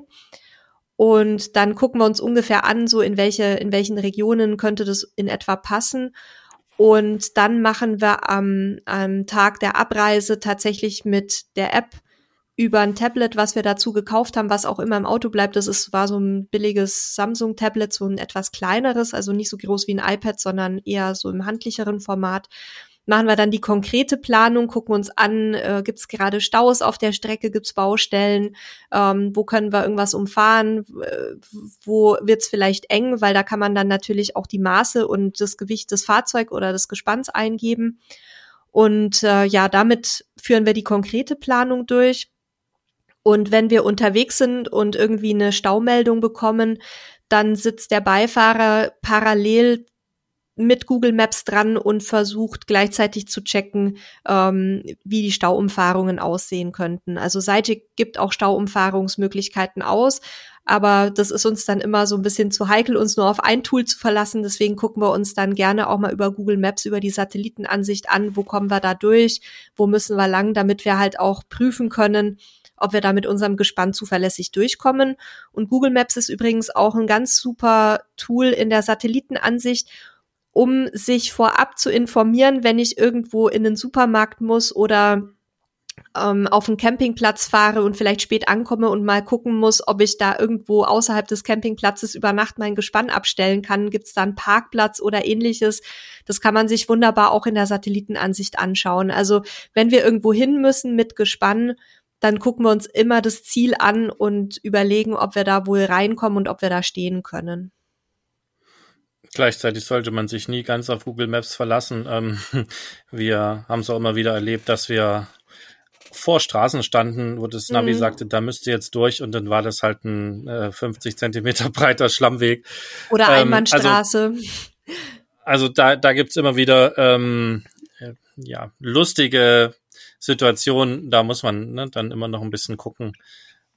Und dann gucken wir uns ungefähr an, so in welche, in welchen Regionen könnte das in etwa passen. Und dann machen wir am, am Tag der Abreise tatsächlich mit der App über ein Tablet, was wir dazu gekauft haben, was auch immer im Auto bleibt. Das ist, war so ein billiges Samsung-Tablet, so ein etwas kleineres, also nicht so groß wie ein iPad, sondern eher so im handlicheren Format machen wir dann die konkrete Planung, gucken uns an, äh, gibt es gerade Staus auf der Strecke, gibt es Baustellen, ähm, wo können wir irgendwas umfahren, äh, wo wird es vielleicht eng, weil da kann man dann natürlich auch die Maße und das Gewicht des Fahrzeugs oder des Gespanns eingeben. Und äh, ja, damit führen wir die konkrete Planung durch. Und wenn wir unterwegs sind und irgendwie eine Staumeldung bekommen, dann sitzt der Beifahrer parallel mit Google Maps dran und versucht gleichzeitig zu checken, ähm, wie die Stauumfahrungen aussehen könnten. Also Seite gibt auch Stauumfahrungsmöglichkeiten aus, aber das ist uns dann immer so ein bisschen zu heikel, uns nur auf ein Tool zu verlassen. Deswegen gucken wir uns dann gerne auch mal über Google Maps, über die Satellitenansicht an, wo kommen wir da durch, wo müssen wir lang, damit wir halt auch prüfen können, ob wir da mit unserem Gespann zuverlässig durchkommen. Und Google Maps ist übrigens auch ein ganz super Tool in der Satellitenansicht, um sich vorab zu informieren, wenn ich irgendwo in den Supermarkt muss oder ähm, auf einen Campingplatz fahre und vielleicht spät ankomme und mal gucken muss, ob ich da irgendwo außerhalb des Campingplatzes über Nacht mein Gespann abstellen kann. Gibt es da einen Parkplatz oder ähnliches? Das kann man sich wunderbar auch in der Satellitenansicht anschauen. Also wenn wir irgendwo hin müssen mit Gespann, dann gucken wir uns immer das Ziel an und überlegen, ob wir da wohl reinkommen und ob wir da stehen können. Gleichzeitig sollte man sich nie ganz auf Google Maps verlassen. Ähm, wir haben es auch immer wieder erlebt, dass wir vor Straßen standen, wo das Navi mhm. sagte, da müsst ihr jetzt durch und dann war das halt ein äh, 50 Zentimeter breiter Schlammweg. Oder ähm, Einbahnstraße. Also, also da, da gibt's immer wieder ähm, äh, ja, lustige Situationen, da muss man ne, dann immer noch ein bisschen gucken.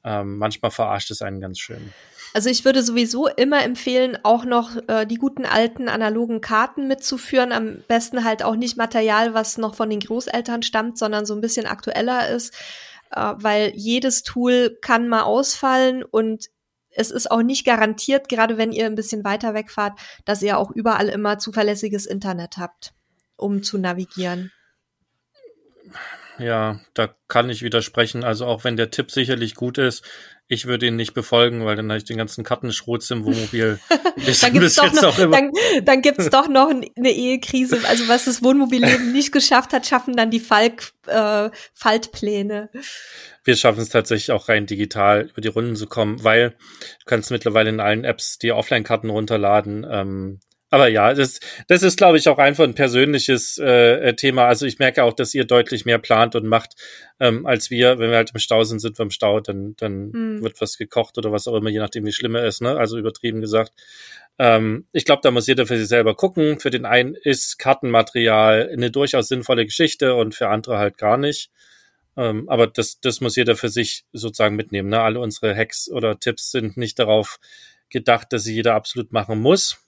Ähm, manchmal verarscht es einen ganz schön. Also ich würde sowieso immer empfehlen, auch noch äh, die guten alten analogen Karten mitzuführen. Am besten halt auch nicht Material, was noch von den Großeltern stammt, sondern so ein bisschen aktueller ist, äh, weil jedes Tool kann mal ausfallen und es ist auch nicht garantiert, gerade wenn ihr ein bisschen weiter wegfahrt, dass ihr auch überall immer zuverlässiges Internet habt, um zu navigieren. Ja, da kann ich widersprechen. Also auch wenn der Tipp sicherlich gut ist, ich würde ihn nicht befolgen, weil dann habe ich den ganzen Kartenschrotz im Wohnmobil. dann gibt's doch noch, dann, dann gibt's doch noch eine Ehekrise. Also was das Wohnmobilleben nicht geschafft hat, schaffen dann die Falk, äh, Faltpläne. Wir schaffen es tatsächlich auch rein digital über die Runden zu kommen, weil du kannst mittlerweile in allen Apps die Offline-Karten runterladen. Ähm, aber ja, das, das ist, glaube ich, auch einfach ein persönliches äh, Thema. Also ich merke auch, dass ihr deutlich mehr plant und macht ähm, als wir. Wenn wir halt im Stau sind, sind wir im Stau, dann, dann hm. wird was gekocht oder was auch immer, je nachdem, wie schlimm er ist, ne? Also übertrieben gesagt. Ähm, ich glaube, da muss jeder für sich selber gucken. Für den einen ist Kartenmaterial eine durchaus sinnvolle Geschichte und für andere halt gar nicht. Ähm, aber das, das muss jeder für sich sozusagen mitnehmen. Ne? Alle unsere Hacks oder Tipps sind nicht darauf gedacht, dass sie jeder absolut machen muss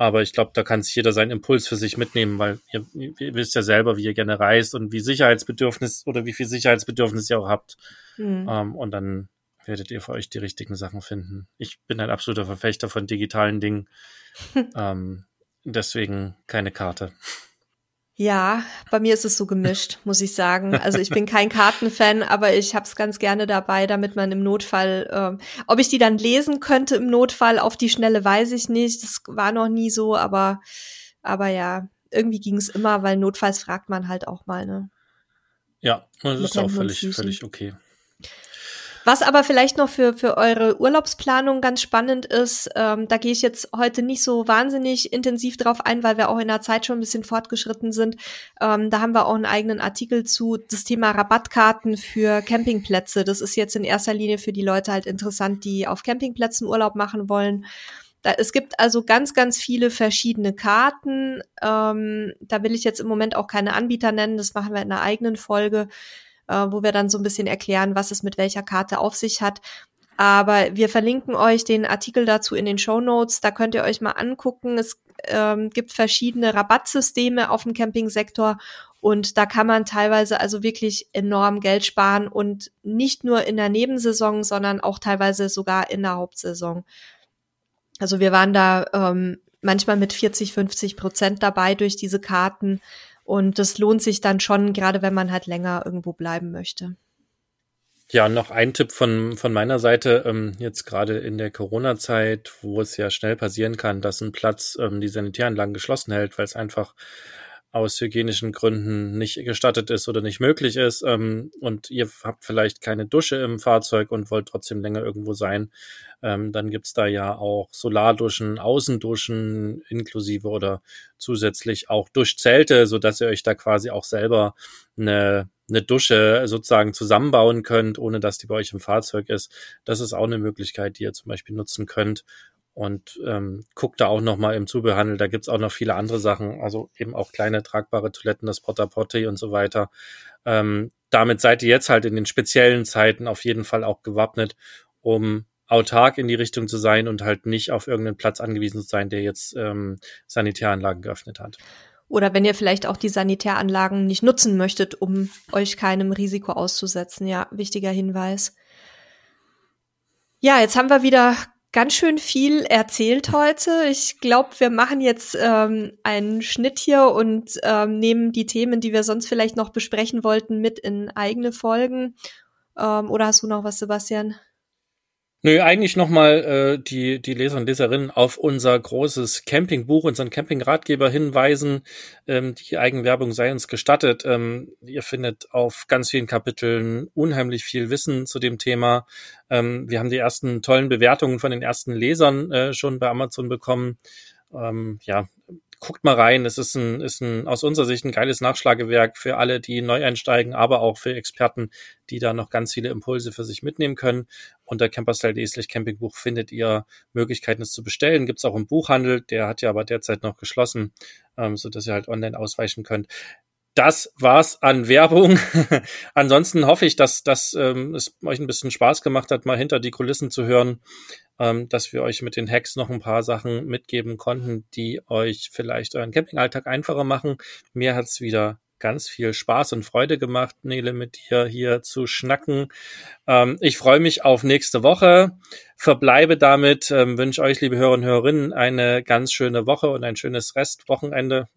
Aber ich glaube, da kann sich jeder seinen Impuls für sich mitnehmen, weil ihr, ihr, wisst ja selber, wie ihr gerne reist und wie Sicherheitsbedürfnis oder wie viel Sicherheitsbedürfnis ihr auch habt. Mhm. Ähm, und dann werdet ihr für euch die richtigen Sachen finden. Ich bin ein absoluter Verfechter von digitalen Dingen. ähm, deswegen keine Karte. Ja, bei mir ist es so gemischt, muss ich sagen. Also ich bin kein Kartenfan, aber ich habe es ganz gerne dabei, damit man im Notfall, ähm, ob ich die dann lesen könnte im Notfall auf die Schnelle, weiß ich nicht. Das war noch nie so, aber aber ja, irgendwie ging es immer, weil notfalls fragt man halt auch mal. Ne? Ja, das ist auch völlig völlig okay. Was aber vielleicht noch für, für eure Urlaubsplanung ganz spannend ist, ähm, da gehe ich jetzt heute nicht so wahnsinnig intensiv drauf ein, weil wir auch in der Zeit schon ein bisschen fortgeschritten sind. Ähm, da haben wir auch einen eigenen Artikel zu das Thema Rabattkarten für Campingplätze. Das ist jetzt in erster Linie für die Leute halt interessant, die auf Campingplätzen Urlaub machen wollen. Da, es gibt also ganz, ganz viele verschiedene Karten. Ähm, da will ich jetzt im Moment auch keine Anbieter nennen, das machen wir in einer eigenen Folge äh, wo wir dann so ein bisschen erklären, was es mit welcher Karte auf sich hat. Aber wir verlinken euch den Artikel dazu in den Show Notes. Da könnt ihr euch mal angucken. Es ähm, gibt verschiedene Rabattsysteme auf dem Campingsektor und da kann man teilweise also wirklich enorm Geld sparen und nicht nur in der Nebensaison, sondern auch teilweise sogar in der Hauptsaison. Also wir waren da ähm, manchmal mit 40, 50 Prozent dabei durch diese Karten. Und das lohnt sich dann schon, gerade wenn man halt länger irgendwo bleiben möchte. Ja, noch ein Tipp von, von meiner Seite, ähm, jetzt gerade in der Corona-Zeit, wo es ja schnell passieren kann, dass ein Platz ähm, die Sanitäranlagen geschlossen hält, weil es einfach aus hygienischen Gründen nicht gestattet ist oder nicht möglich ist ähm, und ihr habt vielleicht keine Dusche im Fahrzeug und wollt trotzdem länger irgendwo sein, ähm, dann gibt's da ja auch Solarduschen, Außenduschen inklusive oder zusätzlich auch Duschzelte, so dass ihr euch da quasi auch selber eine, eine Dusche sozusagen zusammenbauen könnt, ohne dass die bei euch im Fahrzeug ist. Das ist auch eine Möglichkeit, die ihr zum Beispiel nutzen könnt und ähm, guckt da auch noch mal im Zubehörhandel. Da gibt's auch noch viele andere Sachen, also eben auch kleine tragbare Toiletten, das Porta Potty und so weiter. Ähm, damit seid ihr jetzt halt in den speziellen Zeiten auf jeden Fall auch gewappnet, um autark in die Richtung zu sein und halt nicht auf irgendeinen Platz angewiesen zu sein, der jetzt ähm, Sanitäranlagen geöffnet hat. Oder wenn ihr vielleicht auch die Sanitäranlagen nicht nutzen möchtet, um euch keinem Risiko auszusetzen. Ja, wichtiger Hinweis. Ja, jetzt haben wir wieder ganz schön viel erzählt heute. Ich glaube, wir machen jetzt ähm, einen Schnitt hier und ähm, nehmen die Themen, die wir sonst vielleicht noch besprechen wollten, mit in eigene Folgen. Ähm, oder hast du noch was, Sebastian? Nö, eigentlich nochmal äh, die, die Leser und Leserinnen auf unser großes Campingbuch, unseren Campingratgeber hinweisen. Ähm, die Eigenwerbung sei uns gestattet. Ähm, ihr findet auf ganz vielen Kapiteln unheimlich viel Wissen zu dem Thema. Ähm, wir haben die ersten tollen Bewertungen von den ersten Lesern äh, schon bei Amazon bekommen. Ähm, ja, guckt mal rein. Es ist ein, ist ein aus unserer Sicht ein geiles Nachschlagewerk für alle, die neu einsteigen, aber auch für Experten, die da noch ganz viele Impulse für sich mitnehmen können. Unter camperstyle.de slash campingbuch findet ihr Möglichkeiten, es zu bestellen. Gibt es auch im Buchhandel, der hat ja aber derzeit noch geschlossen, ähm, so dass ihr halt online ausweichen könnt das war's an Werbung. Ansonsten hoffe ich, dass, dass ähm, es euch ein bisschen Spaß gemacht hat, mal hinter die Kulissen zu hören, ähm, dass wir euch mit den Hacks noch ein paar Sachen mitgeben konnten, die euch vielleicht euren Campingalltag einfacher machen. Mir hat's wieder ganz viel Spaß und Freude gemacht, Nele, mit dir hier zu schnacken. Ähm, ich freue mich auf nächste Woche. Verbleibe damit, ähm, wünsche euch, liebe Hörer und Hörerinnen, eine ganz schöne Woche und ein schönes Restwochenende,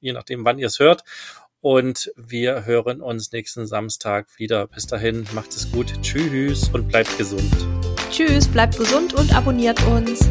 je nachdem, wann ihr es hört. Und wir hören uns nächsten Samstag wieder. Bis dahin, macht es gut. Tschüss und bleibt gesund. Tschüss, bleibt gesund und abonniert uns.